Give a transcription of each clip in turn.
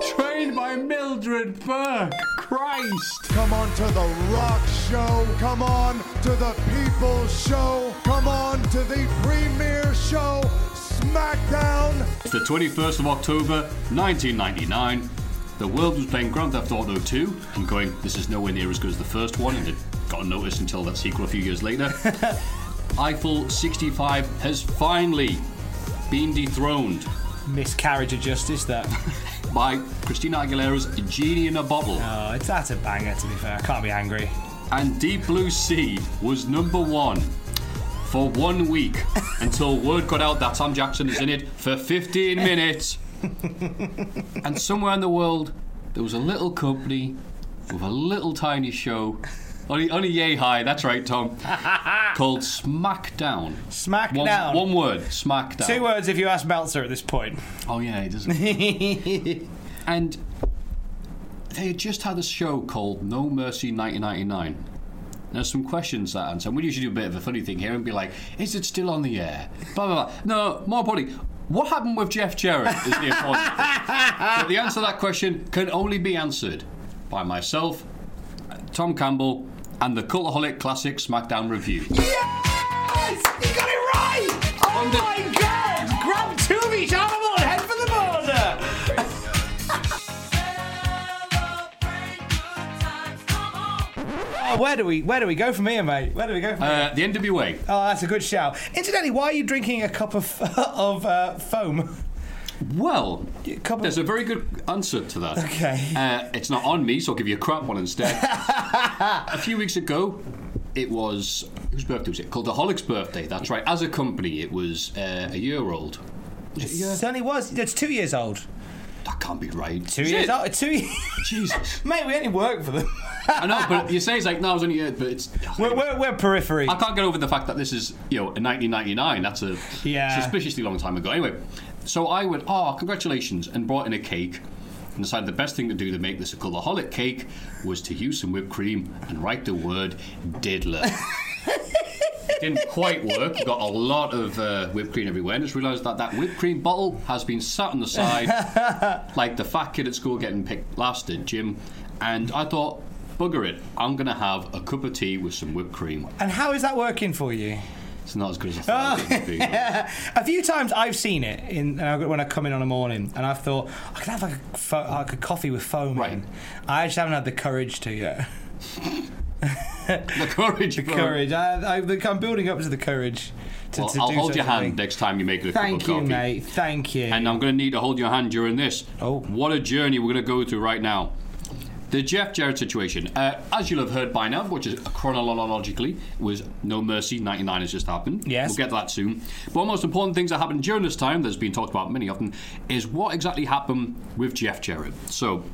Trained by Mildred Burke. Christ. Come on to the rock show. Come on to the people's show. Come on to the premiere show. SmackDown. It's the 21st of October, 1999. The world was playing Grand Theft Auto 2 and going, this is nowhere near as good as the first one, and it got noticed until that sequel a few years later. Eiffel 65 has finally been dethroned Miscarriage of justice, that. by Christina Aguilera's Genie in a Bottle. Oh, it's that's a banger. To be fair, I can't be angry. And Deep Blue Sea was number one for one week until word got out that Tom Jackson is in it for 15 minutes. and somewhere in the world, there was a little company with a little tiny show. Only, only yay high, that's right, Tom. called SmackDown. Smackdown. One, one word, SmackDown. Two words if you ask Meltzer at this point. Oh, yeah, he doesn't. and they had just had a show called No Mercy 1999. There's some questions that answer. We usually do a bit of a funny thing here and be like, is it still on the air? Blah, blah, blah. No, more importantly, what happened with Jeff Jarrett is the important thing. But the answer to that question can only be answered by myself, Tom Campbell, and the Cultaholic Classic SmackDown review. Yes! You got it right! Oh On the- my god! Grab two of each animal and head for the border! Oh, where do we where do we go from here, mate? Where do we go from here? Uh, the NWA. Oh, that's a good shout. Incidentally, why are you drinking a cup of of uh, foam? Well, A cup of- there's a very good answer to that. Okay. Uh, it's not on me, so I'll give you a crap one instead. a few weeks ago, it was whose birthday was it? Cultaholic's birthday. That's right. As a company, it was uh, a year old. Was it year? Certainly was. It's two years old. That can't be right. Two Is years it? old. Two years. Jesus. Mate, we only work for them. I know, but you say it's like no, it was only a year, but it's. We're, we're, we're periphery. I can't get over the fact that this is, you know, in 1999. That's a Yeah. suspiciously long time ago. Anyway, so I went, oh, congratulations, and brought in a cake. And decided the best thing to do to make this a cultaholic cake was to use some whipped cream and write the word diddler. Didn't quite work. Got a lot of uh, whipped cream everywhere, and just realised that that whipped cream bottle has been sat on the side, like the fat kid at school getting picked last at gym. And I thought, bugger it, I'm gonna have a cup of tea with some whipped cream. And how is that working for you? It's not as good as I thought it would. A few times I've seen it in when I come in on a morning, and I've thought I could have like a, fo- like a coffee with foam Right. in. I just haven't had the courage to yet. The courage. The courage. I, I, I'm building up to the courage to, Well, to I'll hold your hand thing. next time you make a cup Thank of you, coffee. mate. Thank you. And I'm going to need to hold your hand during this. Oh. What a journey we're going to go through right now. The Jeff Jarrett situation, uh, as you'll have heard by now, which is chronologically was No Mercy 99 has just happened. Yes. We'll get to that soon. But one of the most important things that happened during this time, that's been talked about many often, is what exactly happened with Jeff Jarrett. So,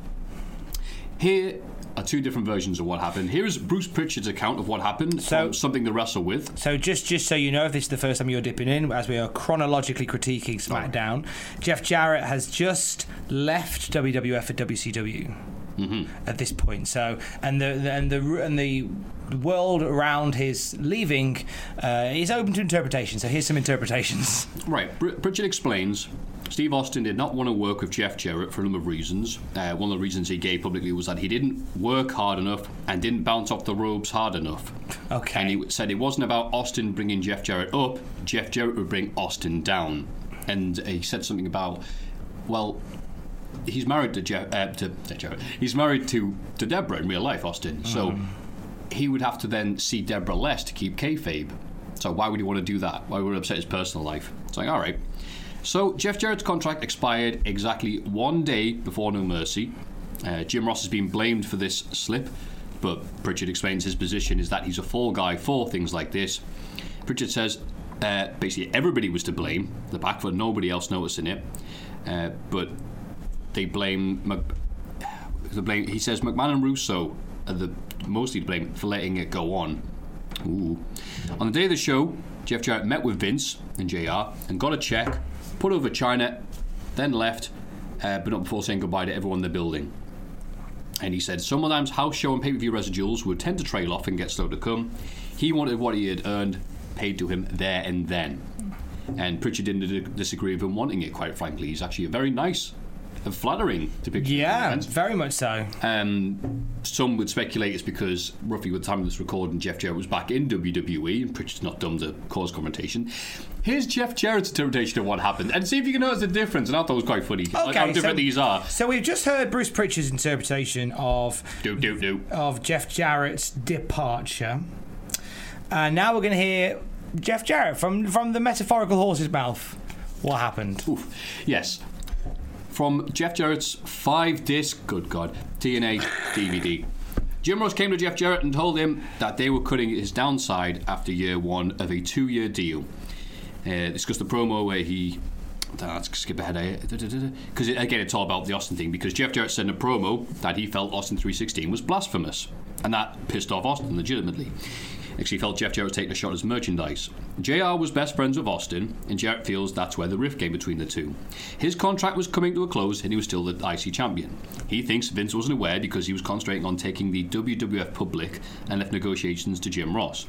here are two different versions of what happened. Here is Bruce Pritchard's account of what happened, So- something to wrestle with. So just just so you know, if this is the first time you're dipping in, as we are chronologically critiquing SmackDown, Jeff Jarrett has just left WWF for WCW. At this point. So, and the, the and the and the world around his leaving uh, is open to interpretation. So here's some interpretations. Right. Br- Pritchard explains Steve Austin did not want to work with Jeff Jarrett for a number of reasons. Uh, one of the reasons he gave publicly was that he didn't work hard enough and didn't bounce off the ropes hard enough. Okay. And he said it wasn't about Austin bringing Jeff Jarrett up, Jeff Jarrett would bring Austin down. And he said something about, well, he's married to Jeff, uh, to, to Jarrett. He's married to, to Debra in real life, Austin. So he would have to then see Debra less to keep kayfabe. So why would he want to do that? Why would it upset his personal life? It's like, all right. So Jeff Jarrett's contract expired exactly one day before No Mercy. Uh, Jim Ross has been blamed for this slip, but Pritchard explains his position is that he's a fall guy for things like this. Pritchard says uh, basically everybody was to blame, the back foot, nobody else noticing it, uh, but they blame. Mc, the blame. He says McMahon and Russo are the mostly to blame for letting it go on. Ooh. On the day of the show, Jeff Jarrett met with Vince and JR and got a check, put over Chyna, then left, uh, but not before saying goodbye to everyone in the building. And he said sometimes house show and pay per view residuals would tend to trail off and get slow to come. He wanted what he had earned paid to him there and then. And Pritchard didn't disagree with him wanting it, quite frankly. He's actually a very nice and flattering depiction. of Yeah, very much so. Um, some would speculate it's because roughly with the time of this recording, Jeff Jarrett was back in WWE, and Pritchard's not dumb to cause confrontation. Here's Jeff Jarrett's interpretation of what happened, and see if you can notice the difference. And I thought it was quite funny, like how different so, these are. So we've just heard Bruce Pritchard's interpretation of Do do do. of Jeff Jarrett's departure, and now we're going to hear Jeff Jarrett from from the metaphorical horse's mouth. What happened? Oof. Yes. From Jeff Jarrett's five disc, good God, TNA DVD. Jim Ross came to Jeff Jarrett and told him that they were cutting his downside after year one of a two year deal. Uh, discussed the promo where he. Let's skip ahead because again it's all about the Austin thing because Jeff Jarrett said in a promo that he felt Austin 316 was blasphemous and that pissed off Austin legitimately. Actually, felt Jeff Jarrett taking a shot as merchandise. JR was best friends with Austin, and Jarrett feels that's where the rift came between the two. His contract was coming to a close, and he was still the IC champion. He thinks Vince wasn't aware because he was concentrating on taking the WWF public and left negotiations to Jim Ross.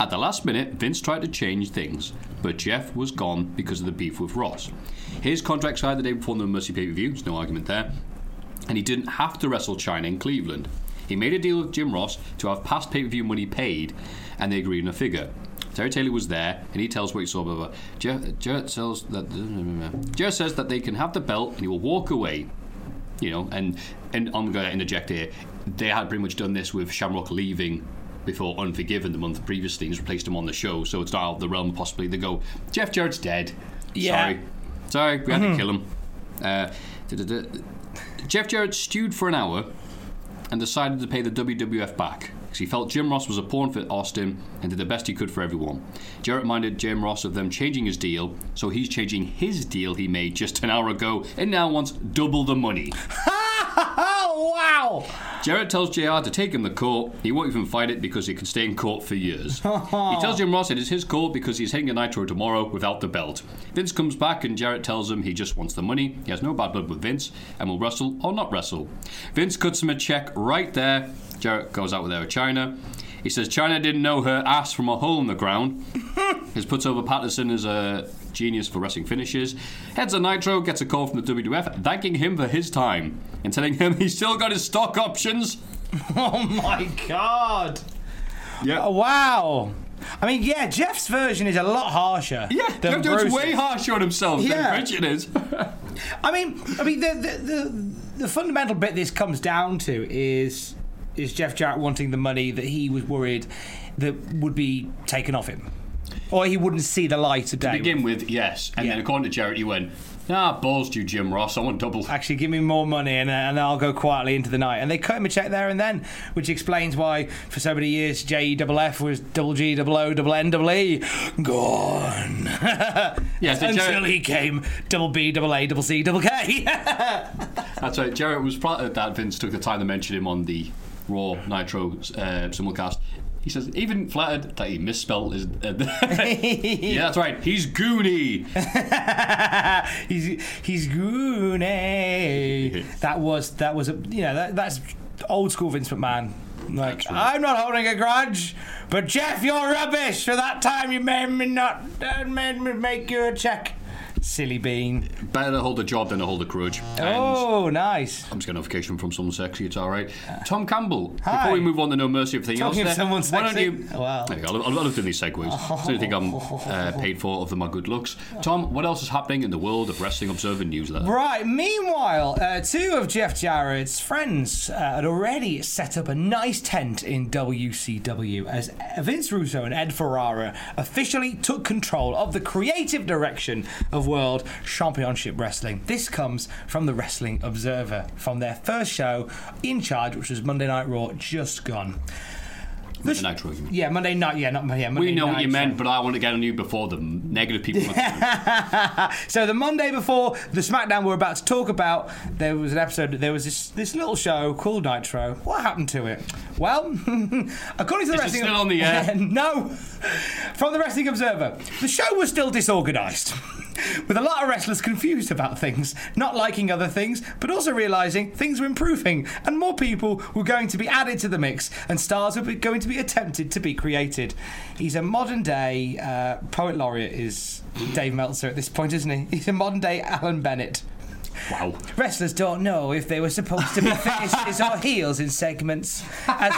At the last minute, Vince tried to change things, but Jeff was gone because of the beef with Ross. His contract expired the day before the Mercy pay per view, there's no argument there, and he didn't have to wrestle Chyna in Cleveland. He made a deal with Jim Ross to have past pay per view money paid, and they agreed on a figure. Terry Taylor was there, and he tells what he saw. Blah, blah, blah. Jarrett, Jarrett tells that Jarrett says that they can have the belt, and he will walk away. You know, and and I'm going to interject here. They had pretty much done this with Shamrock leaving before Unforgiven the month previously, and replaced him on the show. So it's out of the realm of possibly they go. Jeff Jarrett's dead. Yeah. Sorry, sorry, we had to kill him. Uh. Jeff Jarrett stewed for an hour and decided to pay the WWF back because he felt Jim Ross was a pawn for Austin and did the best he could for everyone. Jarrett reminded Jim Ross of them changing his deal, so he's changing his deal he made just an hour ago and now wants double the money. Oh wow! Jarrett tells JR to take him to court. He won't even fight it because he can stay in court for years. he tells Jim Ross it is his court because he's hitting a Nitro tomorrow without the belt. Vince comes back and Jarrett tells him he just wants the money. He has no bad blood with Vince and will wrestle or not wrestle. Vince cuts him a check right there. Jarrett goes out with Air Chyna. He says Chyna didn't know her ass from a hole in the ground. His puts over Patterson as a genius for wrestling finishes. Heads a Nitro, gets a call from the WWF thanking him for his time and telling him he's still got his stock options. Oh my god! Yeah. Oh, wow! I mean, yeah, Jeff's version is a lot harsher. Yeah, than Jeff Jarrett's Bruce's. way harsher on himself Yeah. than Pritchard is. I mean, I mean, the, the the the fundamental bit this comes down to is is Jeff Jarrett wanting the money that he was worried that would be taken off him, or he wouldn't see the light of day. to begin with, yes. And Yeah. then according to Jarrett, he went, ah, balls you, Jim Ross. I want double. Actually, give me more money and, and I'll go quietly into the night. And they cut him a check there and then, which explains why for so many years J E double F was double G double O double N double E gone. Yes, until Jarrett- he came double B double A double C double K. That's right. Jarrett was proud that Vince took the time to mention him on the Raw Nitro uh, simulcast. He says, even flattered that he misspelled his. Uh, yeah, that's right. He's Goonie. he's he's Goonie. That was that was a you know that, that's old school Vince McMahon. Like, right. I'm not holding a grudge, but Jeff, you're rubbish. For that time you made me not, uh, made me make you a check. Silly bean. Better to hold a job than to hold a grudge. And Oh, nice. I'm just getting a notification from someone sexy. It's all right. Tom Campbell. Hi. Before we move on to No Mercy, everything Talking else. there, someone why don't sexy? you? Wow. There you go. I love I doing these segues. Do you think I'm uh, paid for of my good looks? Tom, what else is happening in the world of Wrestling Observer newsletter? Right. Meanwhile, uh, two of Jeff Jarrett's friends uh, had already set up a nice tent in WCW as Vince Russo and Ed Ferrara officially took control of the creative direction of World Championship Wrestling. This comes from the Wrestling Observer from their first show in charge, which was Monday Night Raw, just gone. The Nitro, you mean? Yeah, Monday night. Yeah, not yeah. Monday We know what you meant, show. but I want to get on you before the negative people. so the Monday before the SmackDown we're about to talk about, there was an episode. There was this this little show called Nitro. What happened to it? Well, according to the Is wrestling, still on the air? no, from the Wrestling Observer, the show was still disorganised. With a lot of wrestlers confused about things, not liking other things, but also realising things were improving and more people were going to be added to the mix and stars were going to be attempted to be created. He's a modern day uh, poet laureate, is Dave Meltzer at this point, isn't he? He's a modern day Alan Bennett. Wow. Wrestlers don't know if they were supposed to be faces or heels in segments, as,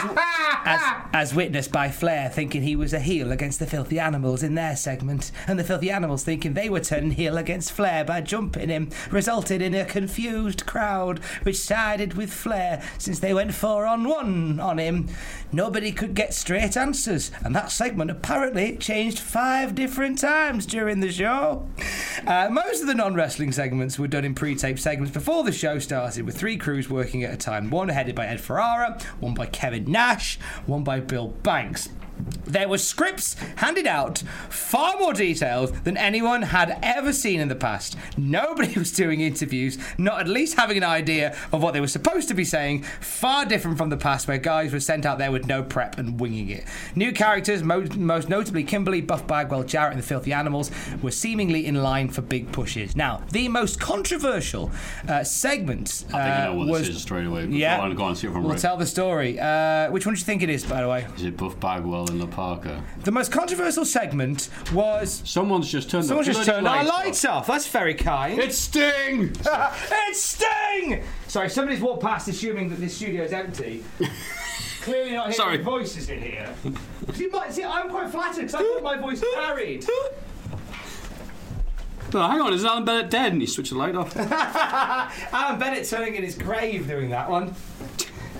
as, as witnessed by Flair thinking he was a heel against the Filthy Animals in their segment, and the Filthy Animals thinking they were turning heel against Flair by jumping him, resulted in a confused crowd which sided with Flair since they went four on one on him. Nobody could get straight answers, and that segment apparently changed five different times during the show. Uh, most of the non wrestling segments were done in pre taped segments before the show started, with three crews working at a time one headed by Ed Ferrara, one by Kevin Nash, one by Bill Banks. There were scripts handed out far more detailed than anyone had ever seen in the past. Nobody was doing interviews, not at least having an idea of what they were supposed to be saying, far different from the past where guys were sent out there with no prep and winging it. New characters, mo- most notably Kimberly, Buff Bagwell, Jarrett, and the Filthy Animals, were seemingly in line for big pushes. Now, the most controversial uh, segment uh, I think I know what was. this is straight away. Yeah, Go on, go on, see if I'm we'll right. tell the story. Uh, which one do you think it is, by the way? Is it Buff Bagwell and La Parka? The most controversial segment was Someone's just turned. someone the just turned our lights off. That's very kind. It's Sting. it's Sting. Sorry, somebody's walked past assuming that this studio's empty. Clearly not hearing Sorry. voices in here. see, my, see, I'm quite flattered because I got my voice carried. No, hang on. Is Alan Bennett dead? And he switched the light off. Alan Bennett turning in his grave doing that one.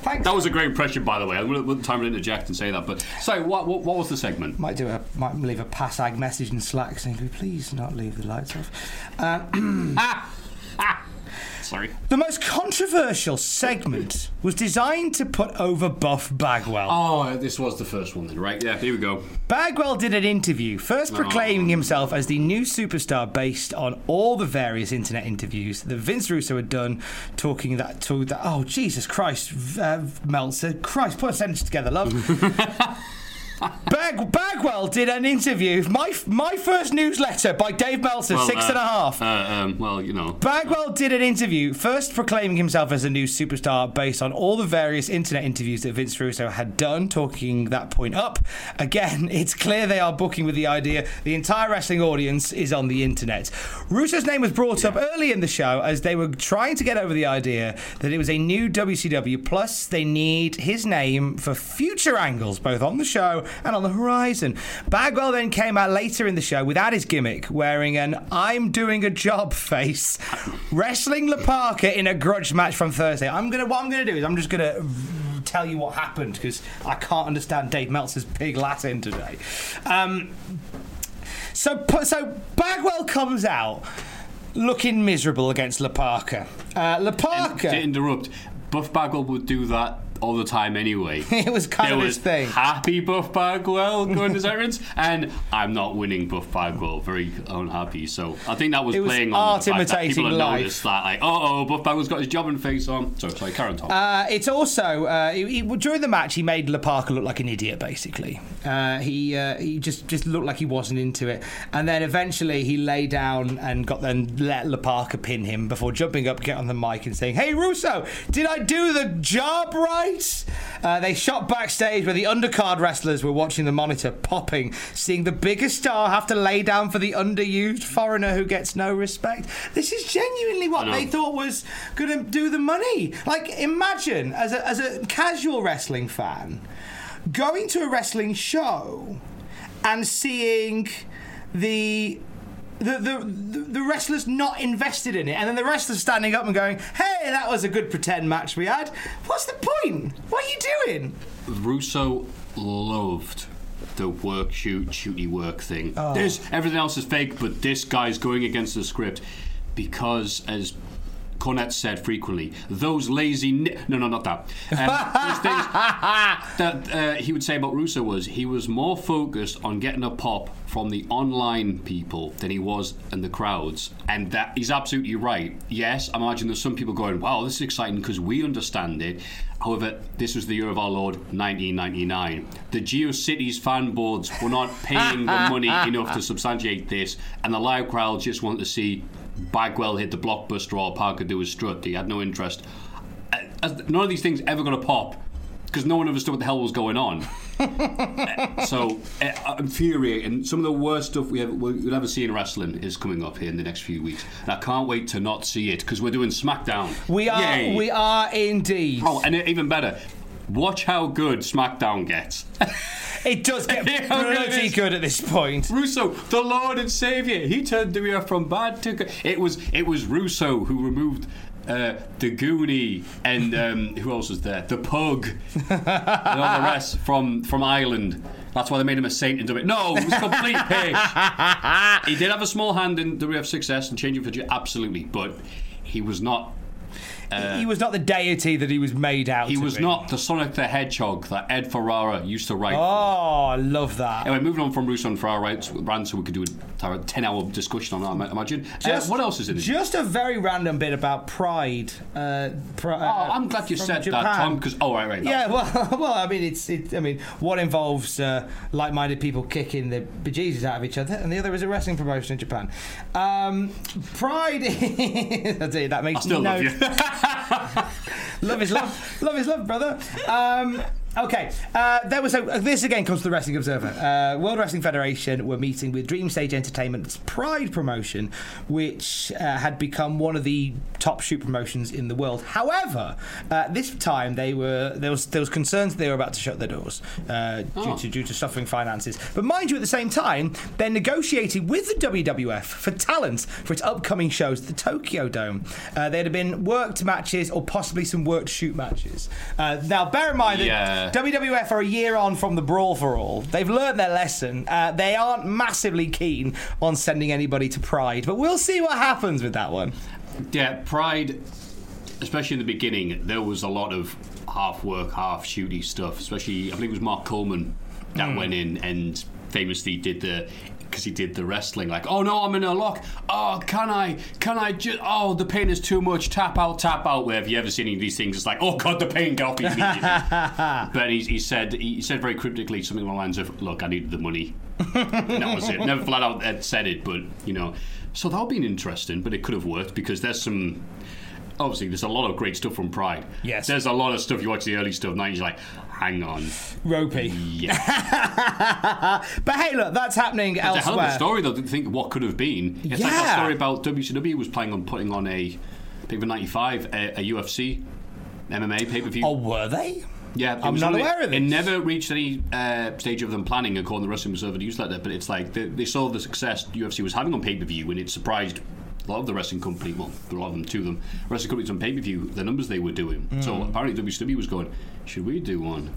Thanks. That was a great impression, by the way. I wouldn't time to interject and say that. But sorry, what what, what was the segment? Might do a might leave a passag message in Slack saying, please not leave the lights off?" Uh, Sorry. the most controversial segment was designed to put over Buff Bagwell. Oh, this was the first one then, right? Yeah, here we go. Bagwell did an interview, first Oh. proclaiming himself as the new superstar based on all the various internet interviews that Vince Russo had done, talking that to that. Oh Jesus Christ, uh, Meltzer, Christ, put a sentence together, love. Bag, Bagwell did an interview, my my first newsletter by Dave Meltzer, Well, six uh, and a half. Uh, um, well, you know. Bagwell did an interview, first proclaiming himself as a new superstar based on all the various internet interviews that Vince Russo had done, talking that point up. Again, it's clear they are booking with the idea the entire wrestling audience is on the internet. Russo's name was brought up early in the show as they were trying to get over the idea that it was a new WCW, plus they need his name for future angles, both on the show and on the horizon. Bagwell then came out later in the show without his gimmick, wearing an I'm doing a job face, wrestling La Parka in a grudge match from Thursday. I'm gonna what I'm gonna do is I'm just gonna tell you what happened because I can't understand Dave Meltzer's big Latin today. Um, so so Bagwell comes out looking miserable against La Parka. Uh, La Parka. To interrupt, Buff Bagwell would do that all the time anyway. it was kind there of his thing. happy Buff Bagwell going his errands, and I'm not winning Buff Bagwell. Very unhappy. So I think that was was playing on the fact that people had life. noticed that, like, oh, oh, Buff Bagwell's got his jobbing face on. Sorry, sorry, Karen Tom. Uh, it's also uh, he, he- during the match he made La Parka look like an idiot. Basically, uh, he uh, he just just looked like he wasn't into it, and then eventually he lay down and got then let La Parka pin him before jumping up, get on the mic and saying, "Hey Russo, did I do the job right?" Right. Uh, they shot backstage where the undercard wrestlers were watching the monitor, popping, seeing the biggest star have to lay down for the underused foreigner who gets no respect. This is genuinely what they thought was going to do the money. Like, imagine as a, as a casual wrestling fan going to a wrestling show and seeing the the, the, the, wrestlers not invested in it, and then the wrestlers standing up and going, Hey, that was a good pretend match we had. What's the point? What are you doing? Russo loved the work shoot shooty work thing. Oh. This everything else is fake, but this guy's going against the script because as Cornette said frequently, those lazy ni- no no not that. Um, things that uh, he would say about Russo was he was more focused on getting a pop from the online people than he was in the crowds, and that he's absolutely right. Yes, I imagine there's some people going, "Wow, this is exciting because we understand it." However, this was the year of our Lord 1999. The GeoCities fan boards were not paying the money enough to substantiate this, and the live crowd just wanted to see Bagwell hit the blockbuster or Parka do his strut. He had no interest. Uh, None of these things ever going to pop because no one understood what the hell was going on. So, uh, infuriating. Some of the worst stuff we ever, we'll ever see in wrestling is coming up here in the next few weeks. And I can't wait to not see it because we're doing SmackDown. We are, Yay. we are indeed. Oh, and even better, watch how good SmackDown gets. It does get Yeah, how good pretty good at this point. Russo, the Lord and Savior, he turned the WF from bad to good. It was it was Russo who removed uh, the Goonie and um, who else was there? The Pug and all the rest from from Ireland. That's why they made him a saint into it. No, it was complete pish. he did have a small hand in WF success and changing for absolutely, but he was not. He was not the deity that he was made out He was be. not the Sonic the Hedgehog that Ed Ferrara used to write. Oh, I love that. Anyway, moving on from Russo and Ferrara rant, rant, so we could do a 10 hour discussion on that, I imagine. Uh, what else is in it? Just a very random bit about Pride. Uh, pri- Oh, I'm glad you said that, Tom, because. Oh, right, right. that- Yeah, well, well, I mean, it's, it, I mean, one involves uh, like-minded people kicking the bejesus out of each other, and the other is a wrestling promotion in Japan. Um, Pride, I tell you, that makes I still no love you. love is love. love is love, brother. Um, okay, uh, there was a. This again comes to the Wrestling Observer. Uh, World Wrestling Federation were meeting with Dream Stage Entertainment's Pride promotion, which uh, had become one of the top shoot promotions in the world. However, uh, this time they were there was there was concerns they were about to shut their doors uh, due Oh. to due to suffering finances. But mind you, at the same time, they're negotiating with the WWF for talent for its upcoming shows at the Tokyo Dome. Uh, there'd have been worked matches or possibly some worked shoot matches. Uh, now, bear in mind that Yeah. WWF are a year on from the Brawl for All. They've learned their lesson. Uh, they aren't massively keen on sending anybody to Pride, but we'll see what happens with that one. Yeah, Pride, especially in the beginning, there was a lot of half work, half shooty stuff. Especially, I think it was Mark Coleman that Hmm. went in and famously did the. Because he did the wrestling, like, oh no, I'm in a lock. Oh, can I? Can I just? Oh, the pain is too much. Tap out, tap out. Where have you ever seen any of these things? It's like, oh god, the pain, got off me immediately. but he, he said he said very cryptically something along the lines of, look, I needed the money. And that was it. Never flat out said it, but you know. So that'll be interesting, but it could have worked because there's some. Obviously, there's a lot of great stuff from Pride. Yes. There's a lot of stuff you watch the early stuff, now you're like, hang on. Ropey. Yeah. But hey, look, that's happening It's a hell of a story, though, to think what could have been. It's like that Yeah. story about WCW was planning on putting on a, I think for 95, a, a UFC MMA pay per view. Oh, were they? Yeah, I'm not aware of It this. never reached any uh, stage of them planning, according to the Wrestling Observer newsletter. But it's like they, they saw the success UFC was having on pay per view, and it surprised a lot of the wrestling company. Well, a lot of them, two of them, wrestling companies on pay per view, the numbers they were doing. So Hmm. apparently WCW was going, should we do one?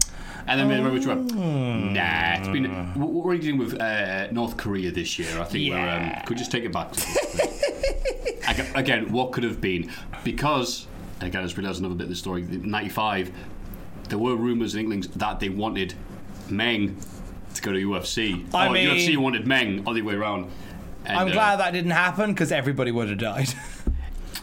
And then they went, Hmm. nah, it's been. What are you doing with uh, North Korea this year? I think we're. Um, could we just take it back. Again, what could have been? Because again, I just realised another bit of the story. '95, there were rumours in England that they wanted Meng to go to UFC. I or mean- UFC wanted Meng, other way around. And, I'm uh, glad that didn't happen because everybody would have died.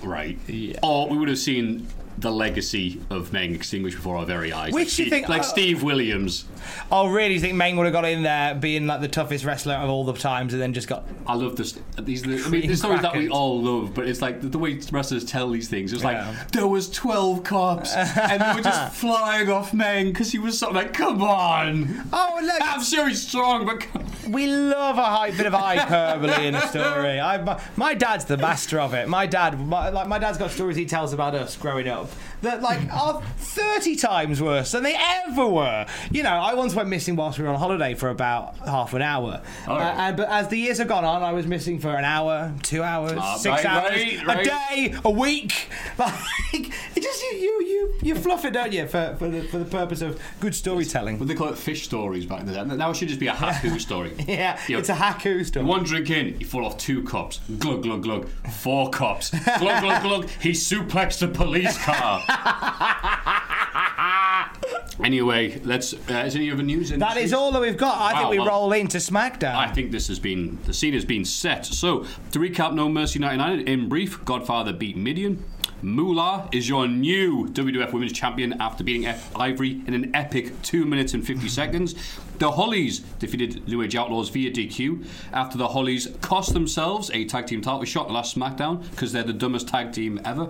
Right. Yeah. Or we would have seen the legacy of Meng extinguished before our very eyes. Which like you think- like uh, Steve Williams. Oh, really? You think Meng would have got in there being like the toughest wrestler of all the times and then just got. I love this. These, I mean, the stories that we all love, but it's like the, the way wrestlers tell these things. It's Yeah. like there was twelve cops, and they were just flying off Meng because he was something like, "Come on, Oh, look! I'm sure he's strong, but We love a high, bit of hyperbole in a story. I, my, my dad's the master of it. My dad, my, like my dad's got stories he tells about us growing up of that like are thirty times worse than they ever were. You know, I once went missing whilst we were on holiday for about half an hour, Oh. Uh, and but as the years have gone on, I was missing for an hour, two hours, Ah, six right, hours, right, right. a day, a week. Like it just you you you you fluff it, don't you, for for the for the purpose of good storytelling. But they call it fish stories back then. Now it should just be a Haku story. Yeah, You know, it's a haku story. One drink in, you fall off two cups. Glug, glug, glug. Four cups. Glug, glug, glug. He suplexed a police car. anyway, let's. Uh, is any other news? In That is all that we've got. I think we well- roll into SmackDown. I think this has been the scene has been set. So to recap, No Mercy 99 in brief. Godfather beat Mideon. Moolah is your new WWF Women's Champion after beating F- Ivory in an epic 2 minutes and 50 seconds. The Hollys defeated New Age Outlaws via DQ after the Hollys cost themselves a tag team title shot last SmackDown because they're the dumbest tag team ever.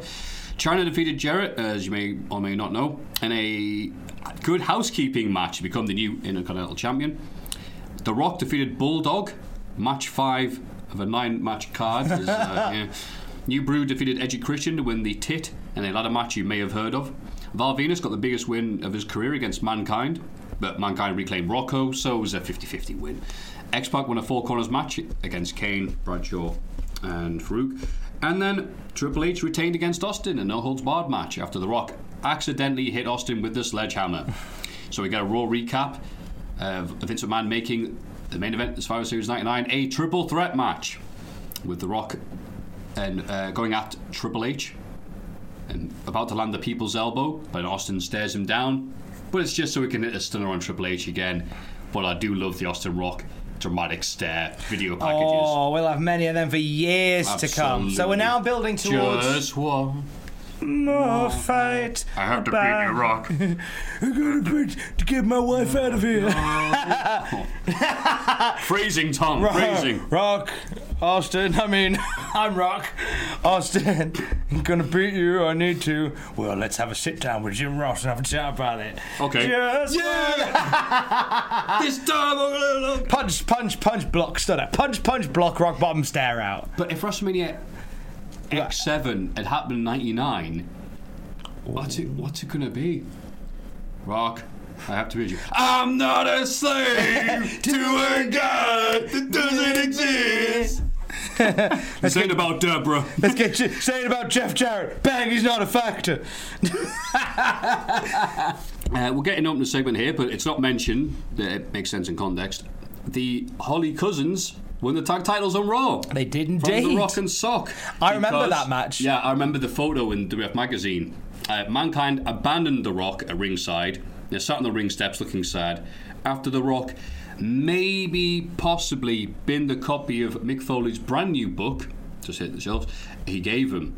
Chyna defeated Jarrett, as you may or may not know, in a good housekeeping match to become the new Intercontinental Champion. The Rock defeated Bulldog, match five of a nine match card. Is, uh, yeah. New Brew defeated Edgy Christian to win the tit in a ladder match you may have heard of. Val Venis got the biggest win of his career against Mankind, but Mankind reclaimed Rocco, so it was a 50 50 win. X Pac won a four corners match against Kane, Bradshaw, and Farouk. And then Triple H retained against Austin in a no holds barred match after The Rock accidentally hit Austin with the sledgehammer. So we get a raw recap of Vince McMahon making the main event as Series 99 a triple threat match with The Rock and uh, going at Triple H and about to land the people's elbow, but Austin stares him down. But it's just so we can hit a stunner on Triple H again. But I do love the Austin Rock dramatic stare video oh, packages. Oh, we'll have many of them for years to come. So we're now building towards Just one. More fight. I have to beat you, Rock. I gotta beat to get my wife out of here. Freezing, Tom. Freezing. Rock, Austin. I mean, I'm Rock. Austin, I'm gonna beat you. I need to. Well, let's have a sit down with Jim Ross and have a chat about it. Okay. Just This time I'm gonna look. punch, punch, punch, block, stutter. Punch, punch, block, rock bottom, stare out. But if WrestleMania X7 had happened in '99, what's it? What's it gonna be? Rock. I have to beat you. I'm not a slave to a god that doesn't exist. This ain't about Debra. Let's get you saying about Jeff Jarrett. Bang, he's not a factor. Uh, we're getting up in a segment here, but it's not mentioned. It makes sense in context. The Holly Cousins won the tag titles on Raw. They did From the indeed. Rock and Sock. I remember that match. Yeah, I remember the photo in WF magazine. Uh, Mankind abandoned The Rock at ringside. They sat on the ring steps looking sad. After The Rock maybe, possibly, binned a copy of Mick Foley's brand new book, just hit the shelves, he gave him.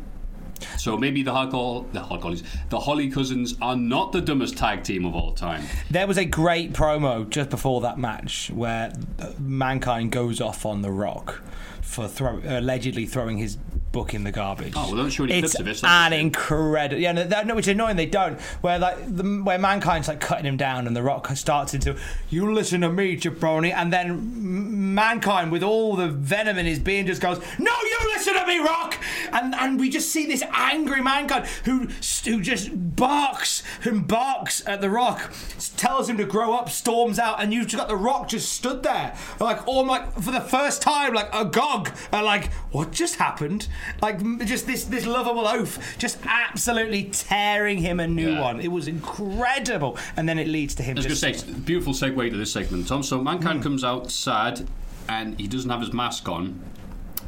So maybe the Hard the Hard Collies, the Holly Cousins are not the dumbest tag team of all time. There was a great promo just before that match where Mankind goes off on The Rock for throw, allegedly throwing his book in the garbage. Oh, well, don't show any it's clips of it, an incredible. Yeah, no, that- no, which is annoying. They don't. Where like the, where Mankind's like cutting him down, and The Rock starts into "You listen to me, jabroni," and then M- Mankind, with all the venom in his being, just goes, "No, you listen to me, Rock!" And and we just see this angry Mankind who who just barks and barks at The Rock, tells him to grow up, storms out, and you've just got The Rock just stood there, like all like for the first time, like agog, and like what just happened? Like just this this lovable oaf, just absolutely tearing him a new Yeah. one. It was incredible, and then it leads to him. I was just say, beautiful segue to this segment, Tom. So Mankind hmm. comes out sad, and he doesn't have his mask on,